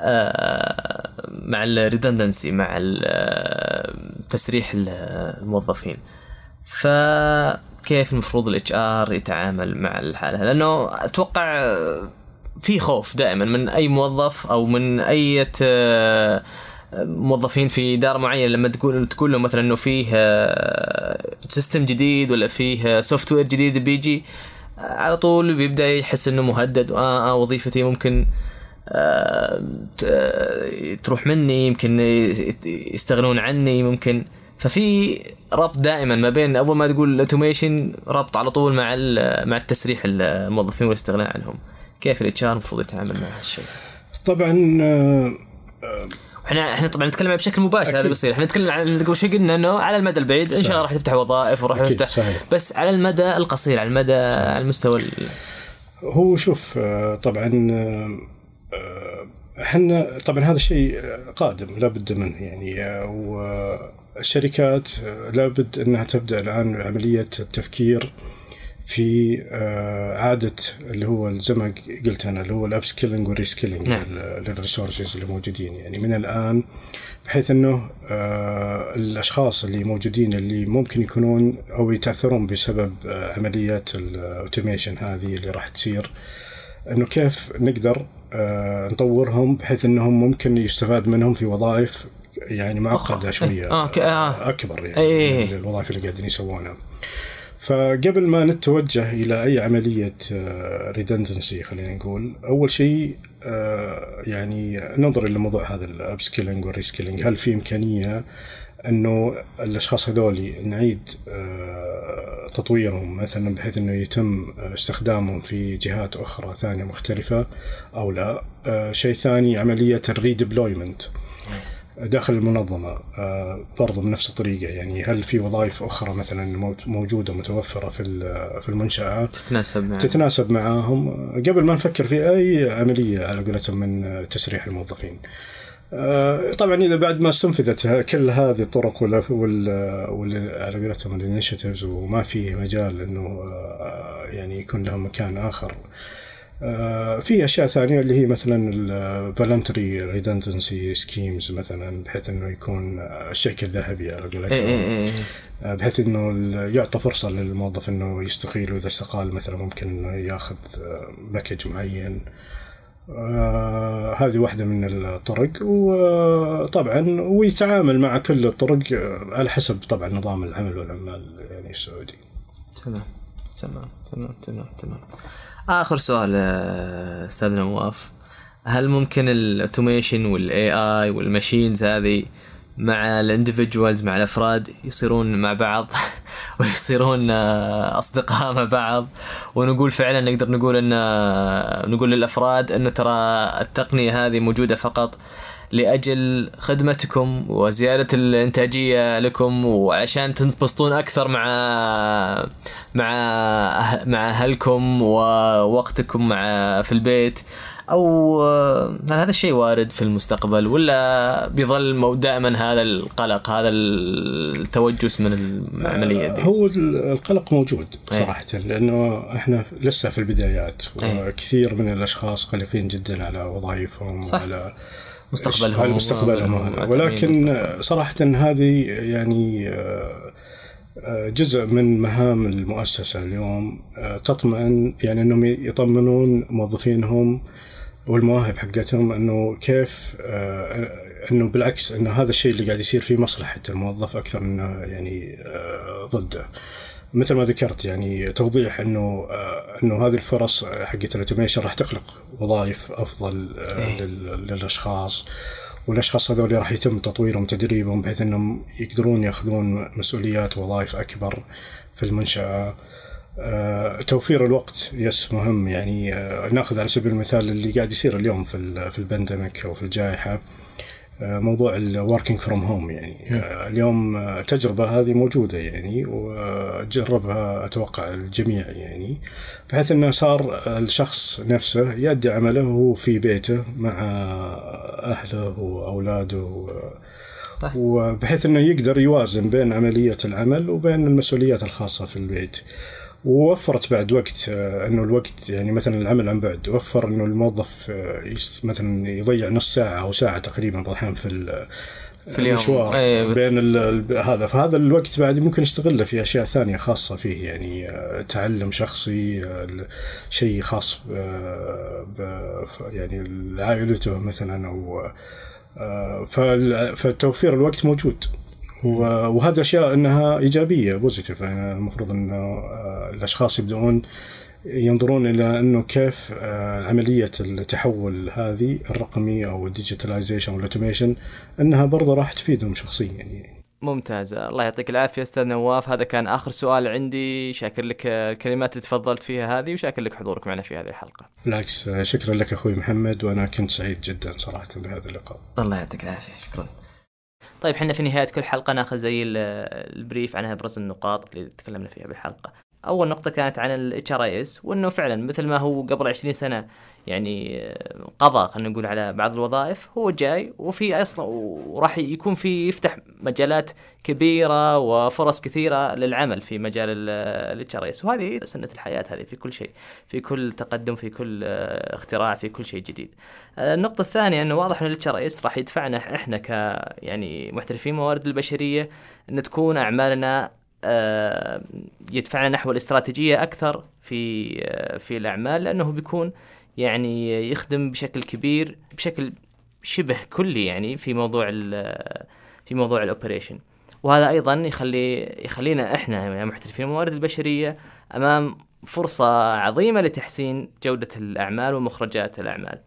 آه، مع ال redundancy مع آه، تسريح ال- الموظفين. فكيف المفروض ال HR يتعامل مع الحالة لأنه أتوقع في خوف دائما من أي موظف أو من أي موظفين في إدارة معينة لما تقول تقول له مثلا إنه فيه system جديد ولا فيه software جديد بيجي على طول بيبدأ يحس إنه مهدد آه, آه وظيفتي ممكن آه تروح مني يمكن يستغنون عني ممكن. ففي ربط دائما ما بين أول ما تقول ال automation ربط على طول مع مع التسريح الموظفين والاستغناء عنهم. كيف ال HR المفروض يتعامل مع هالشيء؟ طبعا آه، إحنا إحنا طبعا نتكلم بشكل مباشر هذا. بيصير إحنا نتكلم عن قبل شوي قلنا إنه على المدى البعيد إن شاء الله راح تفتح وظائف وراح صحيح. بس على المدى القصير على المدى على المستوى ال- هو شوف آه، طبعا آه، آه، إحنا طبعا هذا الشيء قادم لابد منه يعني والشركات لابد إنها تبدأ الآن عمليه التفكير في آه، اعاده اللي هو زي ما قلت أنا اللي هو ال upskilling وال reskilling نعم. لل resources اللي موجودين يعني من الآن بحيث إنه آه، الأشخاص اللي موجودين اللي ممكن يكونون أو يتأثرون بسبب آه، عمليات ال automation هذه اللي راح تصير إنه كيف نقدر آه، نطورهم بحيث إنهم ممكن يستفاد منهم في وظائف يعني معقدة شوية آه، آه. أكبر يعني إيه. من الوظائف اللي قاعدين يسوونها فقبل ما نتوجه إلى أي عملية redundancy خلينا نقول أول شيء آه، يعني ننظر إلى موضوع هذا ال upskilling وال reskilling هل في إمكانية إنه الأشخاص هذول نعيد آه، تطويرهم مثلا بحيث إنه يتم استخدامهم في جهات أخرى ثانية مختلفة أو لا؟ آه، شيء ثاني عملية ال redeployment داخل المنظمة آه، برضو بنفس الطريقة. يعني هل في وظائف أخرى مثلا مو- موجودة متوفرة في في المنشآت؟ تتناسب مع تتناسب معاهم قبل ما نفكر في أي عملية على قولتهم من تسريح الموظفين. آه، طبعا إذا بعد ما استنفذت كل هذه الطرق ولا وال وال- على قولتهم ال initiatives وما في مجال إنه آه، يعني يكون لهم مكان آخر في أشياء ثانية اللي هي مثلا ال voluntary redundancy schemes مثلا بحيث إنه يكون آه، الشيك الذهبي على إيه إيه قولتهم إيه. آه، بحيث إنه يعطى فرصة للموظف إنه يستقيل وإذا استقال مثلا ممكن إنه يأخذ آه، package معين آه هذه واحدة من الطرق وطبعا ويتعامل مع كل الطرق آه، على حسب طبعا نظام العمل والعمال يعني السعودي. تمام تمام تمام تمام تمام آخر سؤال آه، أستاذ نواف هل ممكن ال automation وال AI وال machines هذه مع الاندفجوالز مع الأفراد يصيرون مع بعض؟ ويصيرون آه، أصدقاء مع بعض؟ ونقول فعلا نقدر نقول إن آه، نقول للأفراد انه ترى التقنية هذه موجودة فقط لأجل خدمتكم وزيادة الإنتاجية لكم وعشان تنبسطون أكثر مع مع أه- مع أهلكم ووقتكم مع في البيت أو هل هذا الشيء وارد في المستقبل ولا بيظل مو- دائما هذا القلق هذا التوجس من العملية دي هو ال- القلق موجود إيه. صراحة لأنه إحنا لسه في البدايات إيه. وكثير من الأشخاص قلقين جدا على وظائفهم صح. وعلى مستقبلهم على مستقبلهم. ولكن. صراحة هذه يعني آه، جزء من مهام المؤسسة اليوم آه، تطمئن يعني أنهم يطمنون موظفينهم والمواهب حقتهم أنه كيف آه، أنه بالعكس أنه هذا الشيء اللي قاعد يصير في مصلحة الموظف أكثر منه يعني ضده. مثل ما ذكرت يعني توضيح إنه آه، إنه هذه الفرص حقت الأوتوميشن راح تخلق وظائف أفضل آه، لل- للأشخاص. والأشخاص هذول راح يتم تطويرهم وتدريبهم بحيث إنهم يقدرون يأخذون مسؤوليات ووظائف أكبر في المنشأة. آه، توفير الوقت yes مهم يعني نأخذ على سبيل المثال اللي قاعد يصير اليوم في في ال pandemic أو في الجائحة. موضوع ال working from home يعني. آه، اليوم آه، التجربة هذه موجودة يعني وجربها أتوقع الجميع يعني بحيث إنه صار الشخص نفسه يؤدي عمله وهو في بيته مع أهله وأولاده صح. وبحيث إنه يقدر يوازن بين عملية العمل وبين المسؤوليات الخاصة في البيت. ووفرت بعد وقت آه، إنه الوقت يعني مثلا العمل عن بعد وفر إنه الموظف آه، مثلا يضيع نص ساعة أو ساعة تقريبا بعض الاحيان في في اليوم. المشوار بت- بين ال- ال- هذا فهذا الوقت بعد ممكن يستغله في أشياء ثانية خاصة فيه يعني آه، تعلم شخصي شيء خاص ب- يعني لعائلته مثلا أو فال- فتوفير الوقت موجود وهذه أشياء إنها إيجابية positive يعني المفروض انه آه، الأشخاص يبدؤون ينظرون إلى إنه كيف آه، عملية التحول هذه الرقمي أو ال digitalization وال automation إنها برضه راح تفيدهم شخصيا يعني. ممتاز. الله يعطيك العافية أستاذ نواف. هذا كان آخر سؤال عندي. شاكر لك الكلمات اللي تفضلت فيها هذه وشاكر لك حضورك معنا في هذه الحلقة. بالعكس شكرا لك أخوي محمد وأنا كنت سعيد جدا صراحة بهذا اللقاء. الله يعطيك العافية. شكرا. طيب إحنا في نهاية كل حلقة ناخذ زي ال- ال brief عن ابرز النقاط اللي تكلمنا فيها بالحلقة. أول نقطة كانت عن ال HRS وإنه فعلا مثل ما هو قبل 20 سنة يعني آه، قضى خلينا نقول على بعض الوظائف هو جاي وفي أصلا وراح يكون في يفتح مجالات كبيرة وفرص كثيرة للعمل في مجال ال HRS وهذه سنة الحياة هذه في كل شيء في كل تقدم في كل آه، اختراع في كل شيء جديد. آه، النقطة الثانية إنه واضح إن ال HRS راح يدفعنا إحنا ك يعني محترفين موارد البشرية إن تكون أعمالنا يدفعنا نحو الاستراتيجية أكثر في آه، في الأعمال لأنه بيكون يعني يخدم بشكل كبير بشكل شبه كلي يعني في موضوع ال- في موضوع ال operation وهذا أيضا يخلي يخلينا إحنا يا محترفين الموارد البشرية أمام فرصة عظيمة لتحسين جودة الأعمال ومخرجات الأعمال.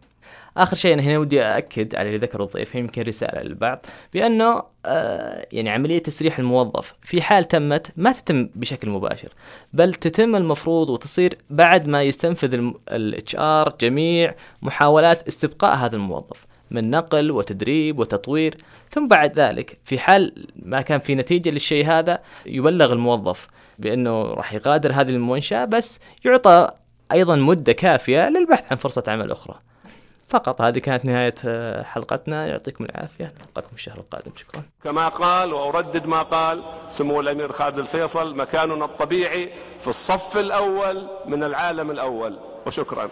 آخر شيء أنا هنا ودي اكد على اللي ذكره الضيف يمكن رسالة للبعض بأنه آه يعني عملية تسريح الموظف في حال تمت ما تتم بشكل مباشر بل تتم المفروض وتصير بعد ما يستنفذ ال HR جميع محاولات استبقاء هذا الموظف من نقل وتدريب وتطوير ثم بعد ذلك في حال ما كان في نتيجة للشيء هذا يبلغ الموظف بأنه راح يغادر هذه المنشأة بس يعطى أيضا مدة كافية للبحث عن فرصة عمل أخرى. فقط. هذه كانت نهاية آه، حلقتنا. يعطيكم العافية. نلقاكم الشهر القادم. شكرا. كما قال وأردد ما قال سمو الأمير خالد الفيصل مكاننا الطبيعي في الصف الأول من العالم الأول. وشكرا.